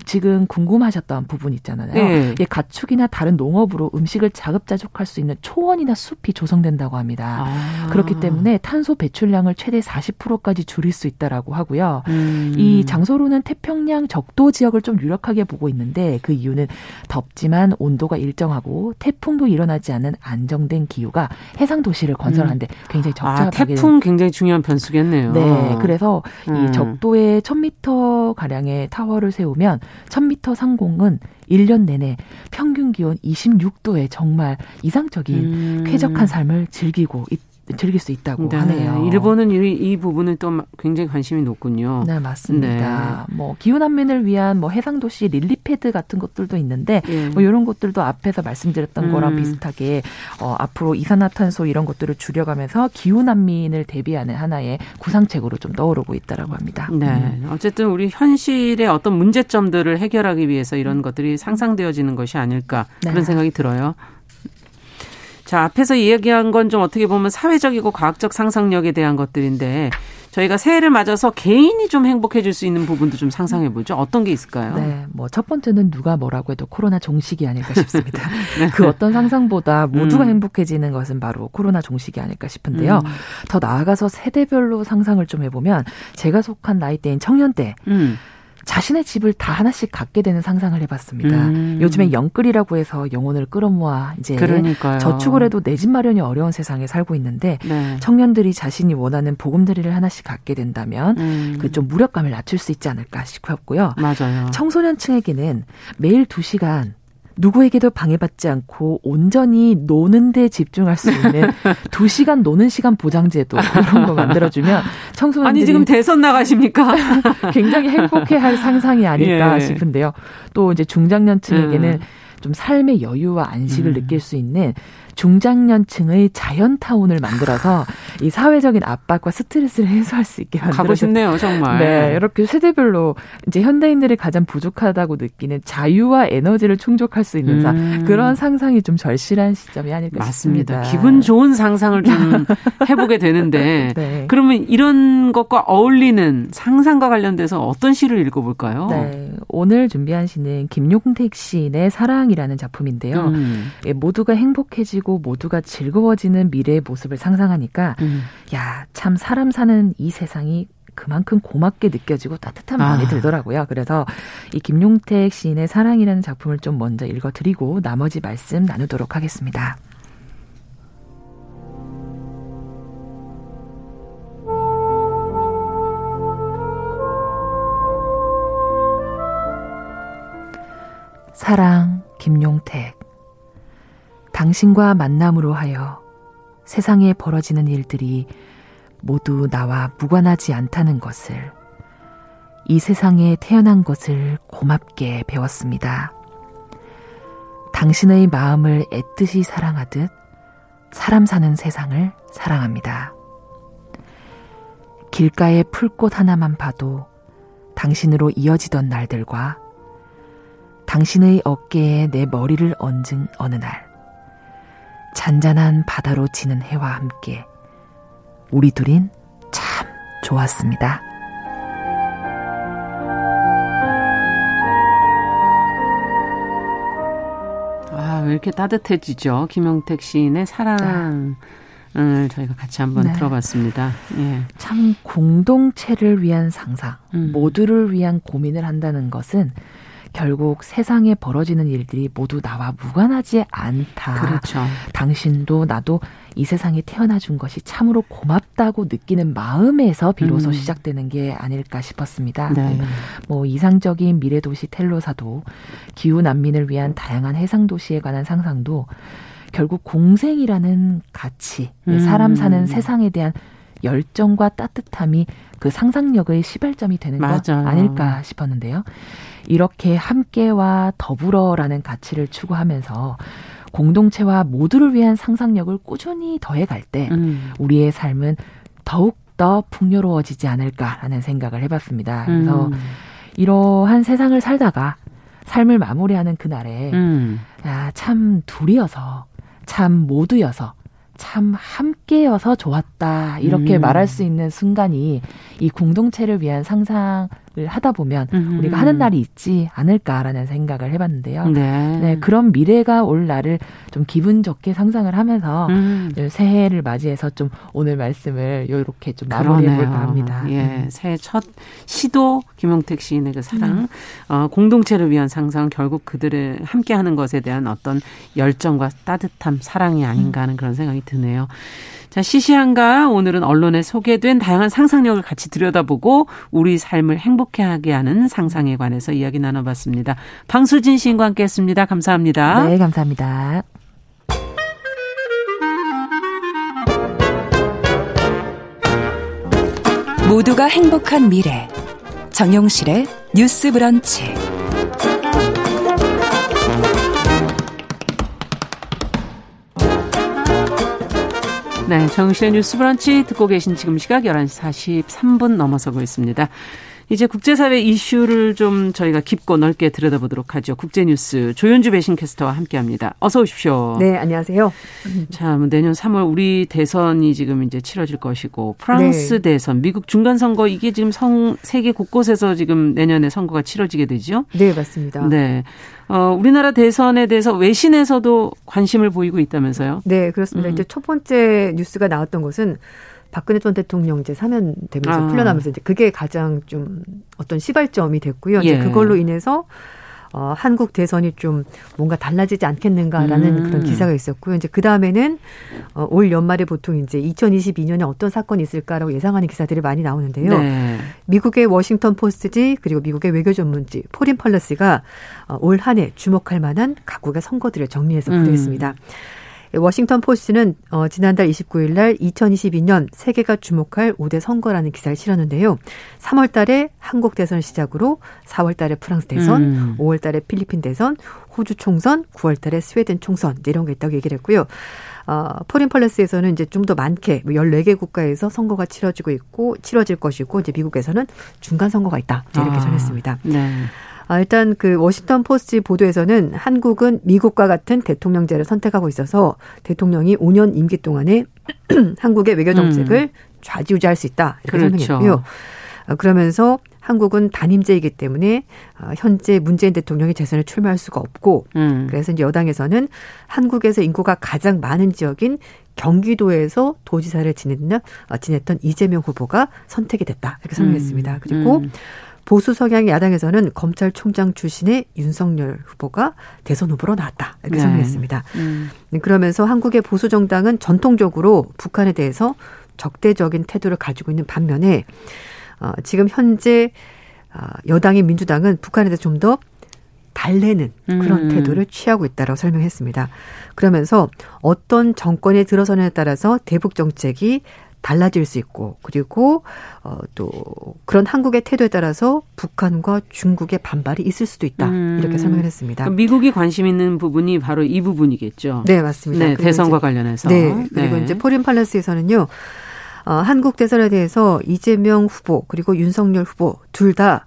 F: 지금 궁금하셨던 부분 있잖아요. 네. 이 가축이나 다른 농업으로 음식을 자급자족할 수 있는 초원이나 숲이 조성된다고 합니다. 아. 그렇기 때문에 탄소 배출량을 최대 40%까지 줄일 수 있다라고 하고요. 음. 이 장소로는 태평양 적도 지역을 좀 유력하게 보고 있는데 그 이유는 덥지만 온도가 일정하고 태풍도 일어나지 않는 안정 된 기후가 해상 도시를 건설하는데 음. 굉장히 적절하게
B: 아, 태풍 굉장히 중요한 변수겠네요.
F: 네, 그래서 음. 이 적도에 1000m 가량의 타워를 세우면 1000m 상공은 1년 내내 평균 기온 26도에 정말 이상적인 음. 쾌적한 삶을 즐기고 있, 즐길 수 있다고 네. 하네요.
B: 일본은 이, 이 부분은 또 굉장히 관심이 높군요.
F: 네, 맞습니다. 네. 뭐 기후 난민을 위한 뭐 해상 도시 릴리패드 같은 것들도 있는데 네. 뭐 이런 것들도 앞에서 말씀드렸던 음. 거랑 비슷하게 어, 앞으로 이산화탄소 이런 것들을 줄여가면서 기후 난민을 대비하는 하나의 구상책으로 좀 떠오르고 있다라고 합니다.
B: 네. 음. 어쨌든 우리 현실의 어떤 문제점들을 해결하기 위해서 이런 것들이 상상되어지는 것이 아닐까 그런 네. 생각이 들어요. 자, 앞에서 이야기한 건 좀 어떻게 보면 사회적이고 과학적 상상력에 대한 것들인데 저희가 새해를 맞아서 개인이 좀 행복해질 수 있는 부분도 좀 상상해 보죠. 어떤 게 있을까요?
F: 네, 뭐 첫 번째는 누가 뭐라고 해도 코로나 종식이 아닐까 싶습니다. 네. 그 어떤 상상보다 모두가 음. 행복해지는 것은 바로 코로나 종식이 아닐까 싶은데요. 음. 더 나아가서 세대별로 상상을 좀 해보면 제가 속한 나이대인 청년대. 음. 자신의 집을 다 하나씩 갖게 되는 상상을 해봤습니다. 음. 요즘에 영끌이라고 해서 영혼을 끌어모아 이제 그러니까요. 저축을 해도 내 집 마련이 어려운 세상에 살고 있는데 네. 청년들이 자신이 원하는 보금자리를 하나씩 갖게 된다면 음. 그좀 무력감을 낮출 수 있지 않을까 싶었고요.
B: 맞아요.
F: 청소년층에게는 매일 2시간 누구에게도 방해받지 않고 온전히 노는 데 집중할 수 있는 두 시간 노는 시간 보장제도 그런 거 만들어주면 청소년들이
B: 아니 지금 대선 나가십니까?
F: 굉장히 행복해할 상상이 아닐까 예. 싶은데요. 또 이제 중장년층에게는 음. 좀 삶의 여유와 안식을 음. 느낄 수 있는 중장년층의 자연타운을 만들어서 이 사회적인 압박과 스트레스를 해소할 수 있게 만들어
B: 가고 싶네요, 정말.
F: 네, 이렇게 세대별로 이제 현대인들이 가장 부족하다고 느끼는 자유와 에너지를 충족할 수 있는 사, 음. 그런 상상이 좀 절실한 시점이 아닐까
B: 맞습니다.
F: 싶습니다.
B: 기분 좋은 상상을 좀 해보게 되는데 네. 그러면 이런 것과 어울리는 상상과 관련돼서 어떤 시를 읽어볼까요?
F: 네, 오늘 준비한 시는 김용택 시인의 사랑이라는 작품인데요. 음. 예, 모두가 행복해지고 행복해지고 모두가 즐거워지는 미래의 모습을 상상하니까 음. 야참 사람 사는 이 세상이 그만큼 고맙게 느껴지고 따뜻한 마음이 아. 들더라고요. 그래서 이 김용택 시인의 사랑이라는 작품을 좀 먼저 읽어드리고 나머지 말씀 나누도록 하겠습니다. 사랑 김용택 당신과 만남으로 하여 세상에 벌어지는 일들이 모두 나와 무관하지 않다는 것을 이 세상에 태어난 것을 고맙게 배웠습니다. 당신의 마음을 애뜻이 사랑하듯 사람 사는 세상을 사랑합니다. 길가의 풀꽃 하나만 봐도 당신으로 이어지던 날들과 당신의 어깨에 내 머리를 얹은 어느 날, 잔잔한 바다로 지는 해와 함께 우리 둘인 참 좋았습니다.
B: 아, 왜 이렇게 따뜻해지죠? 김영택 시인의 사랑. 을 저희가 같이 한번 네. 들어봤습니다. 예.
F: 참 공동체를 위한 상상, 음. 모두를 위한 고민을 한다는 것은 결국 세상에 벌어지는 일들이 모두 나와 무관하지 않다.
B: 그렇죠.
F: 당신도 나도 이 세상에 태어나 준 것이 참으로 고맙다고 느끼는 마음에서 비로소 음. 시작되는 게 아닐까 싶었습니다. 네. 뭐 이상적인 미래 도시 텔로사도 기후 난민을 위한 다양한 해상 도시에 관한 상상도 결국 공생이라는 가치, 음. 사람 사는 세상에 대한 열정과 따뜻함이 그 상상력의 시발점이 되는 맞아요. 것 아닐까 싶었는데요. 이렇게 함께와 더불어라는 가치를 추구하면서 공동체와 모두를 위한 상상력을 꾸준히 더해갈 때 음. 우리의 삶은 더욱 더 풍요로워지지 않을까라는 생각을 해봤습니다. 그래서 음. 이러한 세상을 살다가 삶을 마무리하는 그날에 음. 야, 참 둘이어서 참 모두여서 참 함께여서 좋았다 이렇게 음. 말할 수 있는 순간이 이 공동체를 위한 상상을 하다 보면 음. 우리가 하는 날이 있지 않을까라는 생각을 해봤는데요. 네. 네. 그런 미래가 올 날을 좀 기분 좋게 상상을 하면서 음. 새해를 맞이해서 좀 오늘 말씀을 이렇게 좀 마무리해 볼까 합니다.
B: 예, 음. 새해 첫 시도 김용택 시인의 그 사랑, 음. 어, 공동체를 위한 상상 결국 그들을 함께하는 것에 대한 어떤 열정과 따뜻함, 사랑이 아닌가 하는 그런 생각이 드네요. 자, 시시한가 오늘은 언론에 소개된 다양한 상상력을 같이 들여다보고 우리 삶을 행복해하게 하는 상상에 관해서 이야기 나눠봤습니다. 방수진 시인과 함께했습니다. 감사합니다.
F: 네, 감사합니다.
A: 모두가 행복한 미래 정용실의 뉴스 브런치
B: 네, 정실의 뉴스 브런치 듣고 계신 지금 시각 11시 43분 넘어서고 있습니다. 이제 국제사회 이슈를 좀 저희가 깊고 넓게 들여다보도록 하죠. 국제뉴스 조윤주 배신캐스터와 함께합니다. 어서 오십시오.
G: 네, 안녕하세요.
B: 자, 뭐 내년 3월 우리 대선이 지금 이제 치러질 것이고 프랑스 네. 대선, 미국 중간 선거 이게 지금 성 세계 곳곳에서 지금 내년에 선거가 치러지게 되죠.
G: 네, 맞습니다.
B: 네. 어, 우리나라 대선에 대해서 외신에서도 관심을 보이고 있다면서요?
G: 네, 그렇습니다. 음. 이제 첫 번째 뉴스가 나왔던 것은 박근혜 전 대통령 이제 사면 되면서 아. 풀려나면서 이제 그게 가장 좀 어떤 시발점이 됐고요. 예. 이제 그걸로 인해서 어, 한국 대선이 좀 뭔가 달라지지 않겠는가라는 음. 그런 기사가 있었고요. 이제 그 다음에는 어, 올 연말에 보통 이제 2022년에 어떤 사건이 있을까라고 예상하는 기사들이 많이 나오는데요. 네. 미국의 워싱턴 포스트지 그리고 미국의 외교 전문지 Foreign Policy가 어, 올 한 해 주목할 만한 각국의 선거들을 정리해서 보도했습니다. 음. 워싱턴 포스트는 어, 지난달 29일 날 2022년 세계가 주목할 5대 선거라는 기사를 실었는데요. 3월 달에 한국 대선을 시작으로 4월 달에 프랑스 대선, 음. 5월 달에 필리핀 대선, 호주 총선, 9월 달에 스웨덴 총선 네, 이런 게 있다고 얘기를 했고요. 어, Foreign Policy에서는 이제 좀 더 많게 14개 뭐 국가에서 선거가 치러지고 있고 치러질 것이고 이제 미국에서는 중간 선거가 있다. 이렇게 아, 전했습니다. 네. 아, 일단 그 워싱턴 포스트 보도에서는 한국은 미국과 같은 대통령제를 선택하고 있어서 대통령이 5년 임기 동안에 한국의 외교 정책을 음. 좌지우지할 수 있다 이렇게 그렇죠. 설명했고요. 아, 그러면서 한국은 단임제이기 때문에 아, 현재 문재인 대통령이 재선에 출마할 수가 없고 음. 그래서 이제 여당에서는 한국에서 인구가 가장 많은 지역인 경기도에서 도지사를 지냈던, 어, 지냈던 이재명 후보가 선택이 됐다 이렇게 설명했습니다. 음. 그리고 음. 보수 성향의 야당에서는 검찰총장 출신의 윤석열 후보가 대선 후보로 나왔다 이렇게 네. 설명했습니다. 음. 네, 그러면서 한국의 보수 정당은 전통적으로 북한에 대해서 적대적인 태도를 가지고 있는 반면에 어, 지금 현재 어, 여당인 민주당은 북한에 대해서 좀더 달래는 그런 음. 태도를 취하고 있다고 설명했습니다. 그러면서 어떤 정권에 들어서냐에 따라서 대북 정책이 달라질 수 있고 그리고 어, 또 그런 한국의 태도에 따라서 북한과 중국의 반발이 있을 수도 있다 음. 이렇게 설명을 했습니다.
B: 미국이 관심 있는 부분이 바로 이 부분이겠죠.
G: 네 맞습니다.
B: 네, 대선과 관련해서.
G: 네 그리고 네. 이제 Foreign Policy에서는요. 어, 한국 대선에 대해서 이재명 후보 그리고 윤석열 후보 둘 다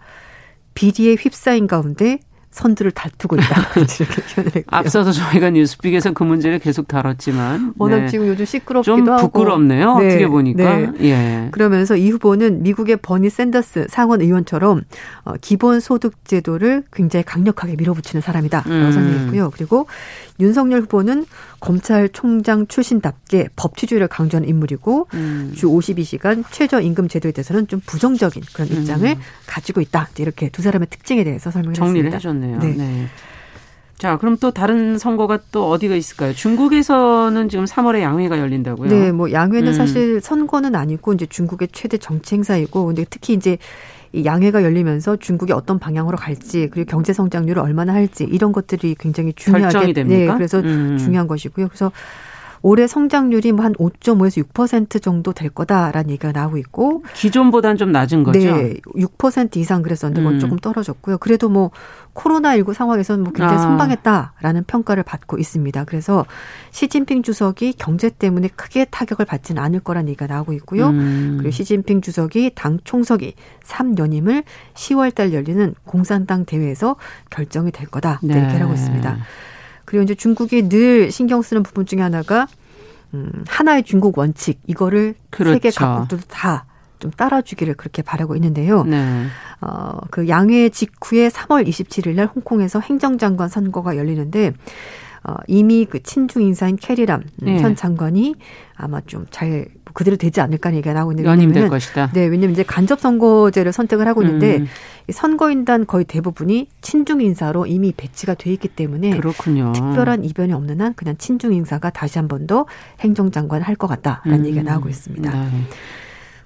G: 비리에 휩싸인 가운데 선두를 다투고 있다. 이렇게 표현을 했고요.
B: 앞서서 저희가 뉴스픽에서 그 문제를 계속 다뤘지만
G: 워낙 네. 지금 요즘 시끄럽기도
B: 좀 부끄럽네요. 네. 어떻게 보니까. 네.
G: 예. 그러면서 이 후보는 미국의 버니 샌더스 상원 의원처럼 어, 기본 소득 제도를 굉장히 강력하게 밀어붙이는 사람이다라고 음. 설명했고요. 그리고 윤석열 후보는 검찰총장 출신답게 법치주의를 강조하는 인물이고 음. 주 52시간 최저임금 제도에 대해서는 좀 부정적인 그런 입장을 음. 가지고 있다. 이렇게 두 사람의 특징에 대해서 설명을
B: 정리를
G: 했습니다.
B: 해줬네요. 네. 네. 자, 그럼 또 다른 선거가 또 어디가 있을까요? 중국에서는 지금 3월에 양회가 열린다고요?
G: 네, 뭐 양회는 음. 사실 선거는 아니고 이제 중국의 최대 정치 행사이고 근데 특히 이제 이 양회가 열리면서 중국이 어떤 방향으로 갈지 그리고 경제 성장률을 얼마나 할지 이런 것들이 굉장히 중요하게
B: 결정이 됩니까?
G: 네, 그래서 음. 중요한 것이고요. 그래서 올해 성장률이 뭐 한 5.5에서 6% 정도 될 거다라는 얘기가 나오고 있고
B: 기존보다는 좀 낮은 거죠.
G: 네, 6% 이상 그랬었는데 뭐 음. 조금 떨어졌고요. 그래도 뭐 코로나19 상황에서는 뭐 굉장히 아. 선방했다라는 평가를 받고 있습니다. 그래서 시진핑 주석이 경제 때문에 크게 타격을 받지는 않을 거란 얘기가 나오고 있고요. 음. 그리고 시진핑 주석이 당 총석이 3연임을 10월 달 열리는 공산당 대회에서 결정이 될 거다. 네. 이렇게 하고 있습니다. 그리고 이제 중국이 늘 신경 쓰는 부분 중에 하나가 음, 하나의 중국 원칙 이거를 그렇죠. 세계 각국들도 다 좀 따라주기를 그렇게 바라고 있는데요. 네. 어, 그 양회 직후에 3월 27일 날 홍콩에서 행정장관 선거가 열리는데 어, 이미 그 친중 인사인 캐리람 네. 현 장관이 아마 좀잘 그대로 되지 않을까 얘기가 나오고 있는데
B: 연임될 것이다.
G: 네, 왜냐면 이제 간접 선거제를 선택을 하고 있는데 음. 선거인단 거의 대부분이 친중 인사로 이미 배치가 돼 있기 때문에
B: 그렇군요.
G: 특별한 이변이 없는 한 그냥 친중 인사가 다시 한 번 더 행정장관 할 것 같다라는 음. 얘기가 나오고 있습니다. 네.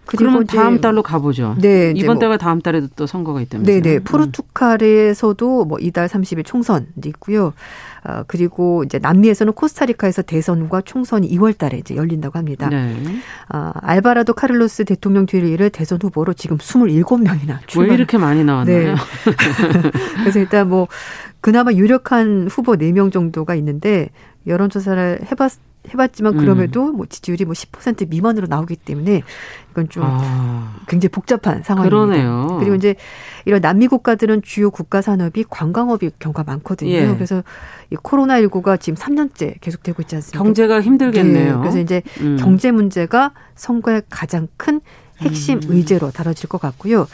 B: 그럼 다음 달로 가보죠. 네, 이번 뭐 달과 다음 달에도 또 선거가 있다면서요?
G: 네네. 음. 포르투갈에서도 뭐 이달 30일 총선이 있고요. 어, 그리고 이제 남미에서는 코스타리카에서 대선과 총선이 2월 달에 이제 열린다고 합니다. 네. 어, 알바라도 카를로스 대통령 뒤를 이을 대선 후보로 지금 27명이나
B: 출마. 왜 이렇게 많이 나왔나요? 네.
G: 그래서 일단 뭐 그나마 유력한 후보 4명 정도가 있는데 여론조사를 해봤 해봤지만 음. 그럼에도 뭐 지지율이 뭐 10% 미만으로 나오기 때문에 이건 좀 아. 굉장히 복잡한 상황입니다.
B: 그러네요.
G: 그리고 이제 이런 남미 국가들은 주요 국가 산업이 관광업이 경우가 많거든요. 예. 그래서 이 코로나 19가 지금 3년째 계속되고 있지 않습니까?
B: 경제가 힘들겠네요.
G: 네. 그래서 이제 음. 경제 문제가 선거의 가장 큰 핵심 음. 의제로 다뤄질 것 같고요.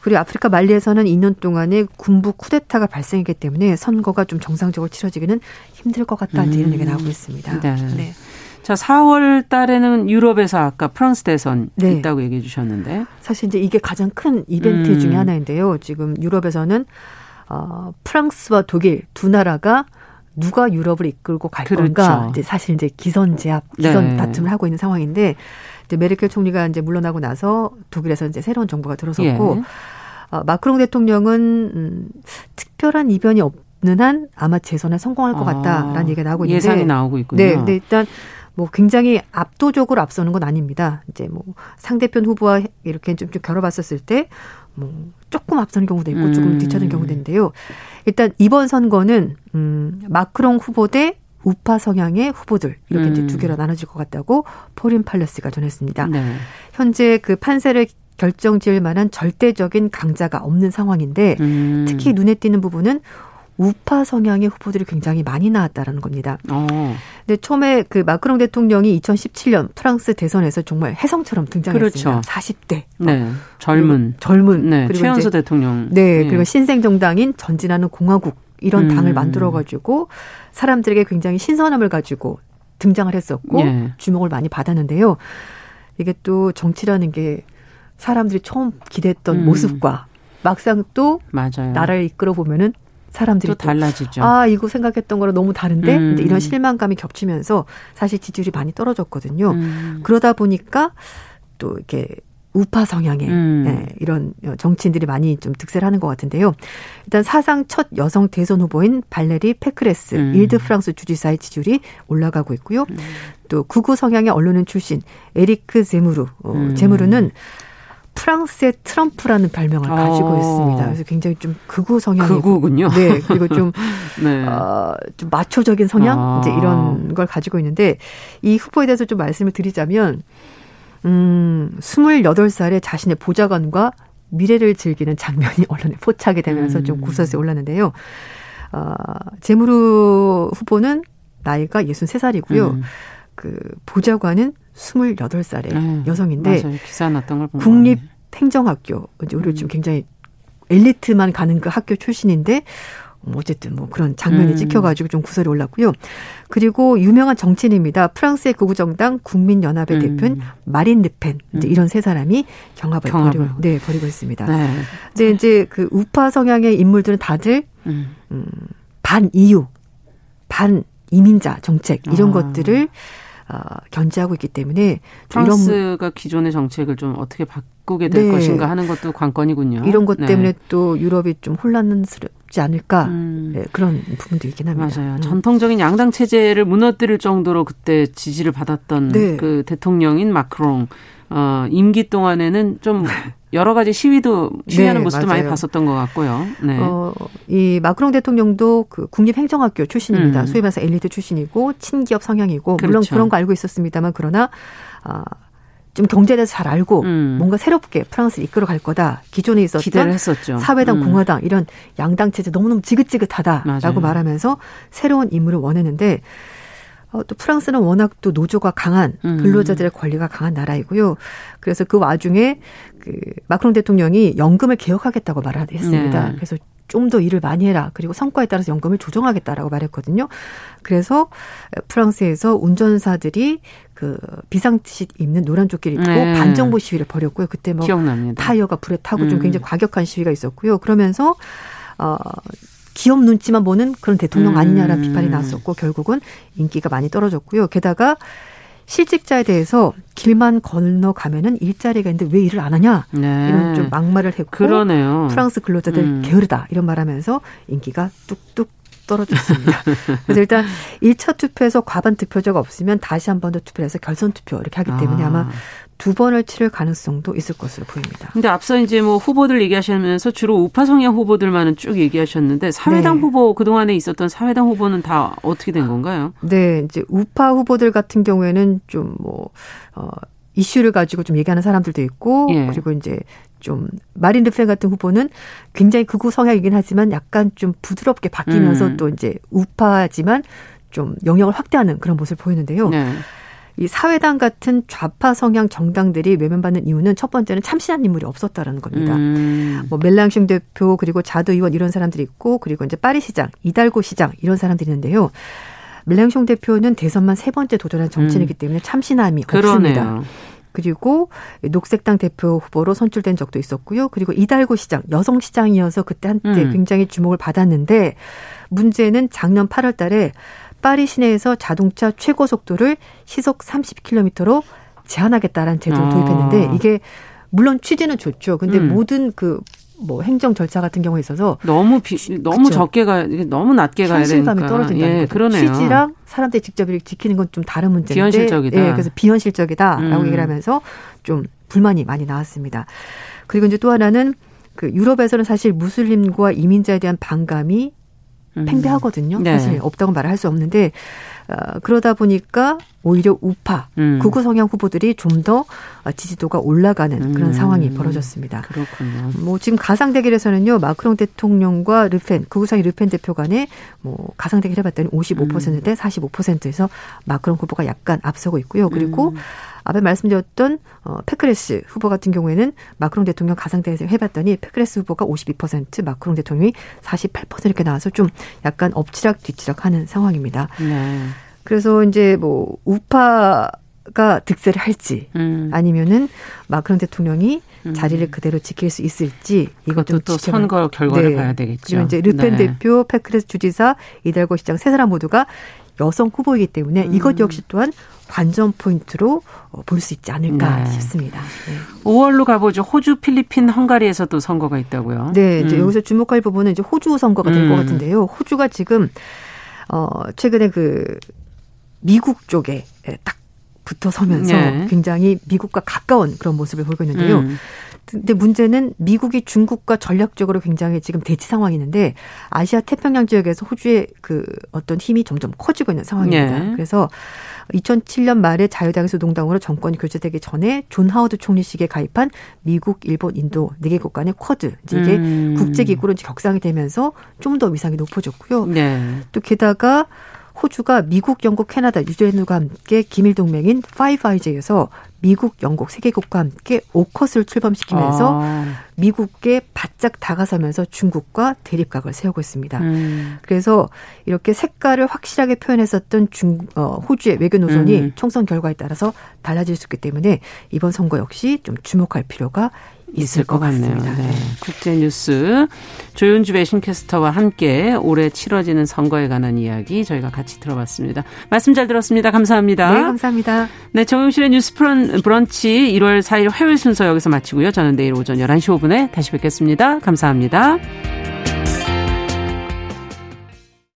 G: 그리고 아프리카 말리에서는 2년 동안에 군부 쿠데타가 발생했기 때문에 선거가 좀 정상적으로 치러지기는 힘들 것 같다는 음. 이런 얘기가 나오고 있습니다. 네. 네.
B: 자, 4월 달에는 유럽에서 아까 프랑스 대선 네. 있다고 얘기해 주셨는데
G: 사실 이제 이게 가장 큰 이벤트 음. 중의 하나인데요. 지금 유럽에서는 어, 프랑스와 독일 두 나라가 누가 유럽을 이끌고 갈 그렇죠. 건가 이제 사실 이제 기선 제압, 기선 네. 다툼을 하고 있는 상황인데 이제 메르켈 총리가 이제 물러나고 나서 독일에서 이제 새로운 정부가 들어섰고 예. 어, 마크롱 대통령은 음, 특별한 이변이 없는 한 아마 재선에 성공할 것 아, 같다라는 아, 얘기가 나오고 있는데
B: 예상이 나오고 있군요.
G: 네, 근데 일단 뭐 굉장히 압도적으로 앞서는 건 아닙니다. 이제 뭐 상대편 후보와 이렇게 좀, 좀 겨뤄봤었을 때 뭐 조금 앞서는 경우도 있고 조금 음. 뒤처는 경우도 있는데요. 일단 이번 선거는 음 마크롱 후보 대 우파 성향의 후보들 이렇게 음. 이제 두 개로 나눠질 것 같다고 Foreign Policy가 전했습니다. 네. 현재 그 판세를 결정 지을 만한 절대적인 강자가 없는 상황인데 음. 특히 눈에 띄는 부분은 우파 성향의 후보들이 굉장히 많이 나왔다라는 겁니다. 어. 근데 처음에 그 마크롱 대통령이 2017년 프랑스 대선에서 정말 혜성처럼 등장했습니다. 그렇죠. 40대.
B: 네. 젊은
G: 젊은
B: 네. 그리고 최연소 대통령.
G: 네. 네. 그리고 신생 정당인 전진하는 공화국 이런 음. 당을 만들어 가지고 사람들에게 굉장히 신선함을 가지고 등장을 했었고 예. 주목을 많이 받았는데요. 이게 또 정치라는 게 사람들이 처음 기대했던 음. 모습과 막상 또 맞아요. 나라를 이끌어 보면은 사람들이 또
B: 달라지죠.
G: 아 이거 생각했던 거랑 너무 다른데 음. 이런 실망감이 겹치면서 사실 지지율이 많이 떨어졌거든요. 음. 그러다 보니까 또 이렇게 우파 성향의 음. 네, 이런 정치인들이 많이 좀 득세를 하는 것 같은데요. 일단 사상 첫 여성 대선 후보인 발레리 페크레스 음. 일드 프랑스 주지사의 지지율이 올라가고 있고요. 음. 또 구구 성향의 언론인 출신 에리크 제무르 어, 음. 제무르는 프랑스의 트럼프라는 별명을 가지고 어. 있습니다. 그래서 굉장히 좀 극우 성향이고,
B: 극우군요.
G: 네, 그리고 좀, 네. 어, 좀 마초적인 성향 아. 이제 이런 걸 가지고 있는데 이 후보에 대해서 좀 말씀을 드리자면, 음, 28살에 자신의 보좌관과 미래를 즐기는 장면이 언론에 포착이 되면서 음. 좀 구설수에 올랐는데요. 어, 제무르 후보는 나이가 63살이고요. 음. 그 보좌관은 28살의 네. 여성인데
B: 맞아요. 기사 났던 걸
G: 국립 행정학교 이제 우리 음. 지금 굉장히 엘리트만 가는 그 학교 출신인데 뭐 어쨌든 뭐 그런 장면이 음. 찍혀가지고 좀 구설이 올랐고요. 그리고 유명한 정치인입니다. 프랑스의 극우 정당 국민연합의 음. 대표인 마린 르펜 이제 음. 이런 세 사람이 경합을, 경합을. 벌이고 네 벌이고 있습니다. 네. 근데 이제 그 우파 성향의 인물들은 다들 음. 음, 반이유, 반 이민자 정책 이런 아. 것들을 어, 견제하고 있기 때문에
B: 프랑스가 이런, 기존의 정책을 좀 어떻게 바꾸게 될 네. 것인가 하는 것도 관건이군요.
G: 이런 것 네. 때문에 또 유럽이 좀 혼란스럽 어렵지 않을까 음. 네, 그런 부분도 있긴 합니다.
B: 맞아요. 음. 전통적인 양당 체제를 무너뜨릴 정도로 그때 지지를 받았던 네. 그 대통령인 마크롱 어, 임기 동안에는 좀 여러 가지 시위도 시위하는 네, 모습도 맞아요. 많이 봤었던 것 같고요. 네. 어,
G: 이 마크롱 대통령도 그 국립행정학교 출신입니다. 음. 소위 말해서 엘리트 출신이고 친기업 성향이고 그렇죠. 물론 그런 거 알고 있었습니다만 그러나 아, 좀 경제에 대해서 잘 알고 음. 뭔가 새롭게 프랑스를 이끌어 갈 거다. 기존에 있었던 사회당, 음. 공화당 이런 양당 체제 너무너무 지긋지긋하다라고 맞아요. 말하면서 새로운 인물을 원했는데 어, 또 프랑스는 워낙 또 노조가 강한 음. 근로자들의 권리가 강한 나라이고요. 그래서 그 와중에 그 마크롱 대통령이 연금을 개혁하겠다고 말을 했습니다. 네. 그래서 좀 더 일을 많이 해라. 그리고 성과에 따라서 연금을 조정하겠다라고 말했거든요. 그래서 프랑스에서 운전사들이 그 비상식 입는 노란 조끼를 입고 네. 반정부 시위를 벌였고요. 그때 뭐 기억납니다. 타이어가 불에 타고 좀 음. 굉장히 과격한 시위가 있었고요. 그러면서 어 기업 눈치만 보는 그런 대통령 아니냐라는 음. 비판이 나왔었고 결국은 인기가 많이 떨어졌고요. 게다가 실직자에 대해서 길만 건너가면은 일자리가 있는데 왜 일을 안 하냐 네. 이런 좀 막말을 했고 그러네요. 프랑스 근로자들 음. 게으르다 이런 말하면서 인기가 뚝뚝 떨어졌습니다. 그래서 일단 1차 투표에서 과반 투표자가 없으면 다시 한 번 더 투표해서 결선 투표 이렇게 하기 때문에 아. 마 두 번을 치를 가능성도 있을 것으로 보입니다.
B: 근데 앞서 이제 뭐 후보들 얘기하시면서 주로 우파 성향 후보들만은 쭉 얘기하셨는데 사회당 네. 후보 그동안에 있었던 사회당 후보는 다 어떻게 된 건가요?
G: 네, 이제 우파 후보들 같은 경우에는 좀 뭐 어, 이슈를 가지고 좀 얘기하는 사람들도 있고 예. 그리고 이제 좀 마린 르펜 같은 후보는 굉장히 극우 성향이긴 하지만 약간 좀 부드럽게 바뀌면서 음. 또 이제 우파지만 좀 영역을 확대하는 그런 모습을 보이는데요. 네. 이 사회당 같은 좌파 성향 정당들이 외면받는 이유는 첫 번째는 참신한 인물이 없었다라는 겁니다. 음. 뭐 멜랑숑 대표 그리고 자도 의원 이런 사람들이 있고 그리고 이제 파리 시장, 이달고 시장 이런 사람들이 있는데요. 멜랑숑 대표는 대선만 세 번째 도전한 정치인이기 음. 때문에 참신함이 그러네요. 없습니다. 그리고 녹색당 대표 후보로 선출된 적도 있었고요. 그리고 이달고 시장, 여성 시장이어서 그때 한때 음. 굉장히 주목을 받았는데 문제는 작년 8월 달에 파리 시내에서 자동차 최고 속도를 시속 30km로 제한하겠다라는 제도를 아. 도입했는데 이게 물론 취지는 좋죠. 근데 음. 모든 그뭐 행정 절차 같은 경우에 있어서
B: 너무 비, 너무 그쵸? 적게 가 너무 낮게 가야 되니까
G: 현실감이 떨어진다는 예, 그러네요. 취지랑 사람들이 직접 지키는 건 좀 다른 문제인데
B: 비현실적이다.
G: 예, 그래서 비현실적이다라고 음. 얘기를 하면서 좀 불만이 많이 나왔습니다. 그리고 이제 또 하나는 그 유럽에서는 사실 무슬림과 이민자에 대한 반감이 음. 팽배하거든요. 네. 사실 없다고 말을 할 수 없는데 어, 그러다 보니까 오히려 우파 음. 극우 성향 후보들이 좀 더 지지도가 올라가는 그런 음. 상황이 벌어졌습니다.
B: 그렇군요.
G: 뭐 지금 가상 대결에서는요 마크롱 대통령과 르펜 극우 성향 르펜 대표 간에 뭐 가상 대결 해봤더니 55%대 음. 45%에서 마크롱 후보가 약간 앞서고 있고요. 그리고 음. 앞에 말씀드렸던 어, 페크레스 후보 같은 경우에는 마크롱 대통령 가상대에서 해봤더니 페크레스 후보가 52% 마크롱 대통령이 48% 이렇게 나와서 좀 약간 엎치락 뒤치락 하는 상황입니다. 네. 그래서 이제 뭐 우파 가 득세를 할지 음. 아니면은 마크롱 대통령이 음. 자리를 그대로 지킬 수 있을지
B: 이것도 또 선거 결과를 네. 봐야 되겠죠.
G: 그리고 이제 르펜 네. 대표, 페크레스 주지사, 이달고 시장 세 사람 모두가 여성 후보이기 때문에 음. 이것 역시 또한 관전 포인트로 어, 볼수 있지 않을까 네. 싶습니다. 네.
B: 5월로 가보죠. 호주, 필리핀, 헝가리에서도 선거가 있다고요.
G: 네, 이제 음. 여기서 주목할 부분은 이제 호주 선거가 될것 음. 같은데요. 호주가 지금 어 최근에 그 미국 쪽에 딱 붙어 서면서 네. 굉장히 미국과 가까운 그런 모습을 보이고 있는데요. 음. 근데 문제는 미국이 중국과 전략적으로 굉장히 지금 대치 상황이 있는데 아시아 태평양 지역에서 호주의 그 어떤 힘이 점점 커지고 있는 상황입니다. 네. 그래서 2007년 말에 자유당에서 노동당으로 정권이 교체되기 전에 존 하워드 총리 시기에 가입한 미국, 일본, 인도 네 개국 간의 쿼드 이제 이게 음. 국제기구로 격상이 되면서 좀 더 위상이 높아졌고요. 네. 또 게다가 호주가 미국, 영국, 캐나다, 뉴질랜드과 함께 기밀 동맹인 파이브 아이즈에서 미국, 영국 세 개국과 함께 오커스를 출범시키면서 아. 미국에 바짝 다가서면서 중국과 대립각을 세우고 있습니다. 음. 그래서 이렇게 색깔을 확실하게 표현했었던 중 어, 호주의 외교 노선이 음. 총선 결과에 따라서 달라질 수 있기 때문에 이번 선거 역시 좀 주목할 필요가 있을 것, 것 같네요. 네. 네.
B: 국제 뉴스 조윤주 외신캐스터와 함께 올해 치러지는 선거에 관한 이야기 저희가 같이 들어봤습니다. 말씀 잘 들었습니다. 감사합니다.
G: 네, 감사합니다.
B: 네, 정용실의 뉴스 브런치 1월 4일 화요일 순서 여기서 마치고요. 저는 내일 오전 11시 5분에 다시 뵙겠습니다. 감사합니다.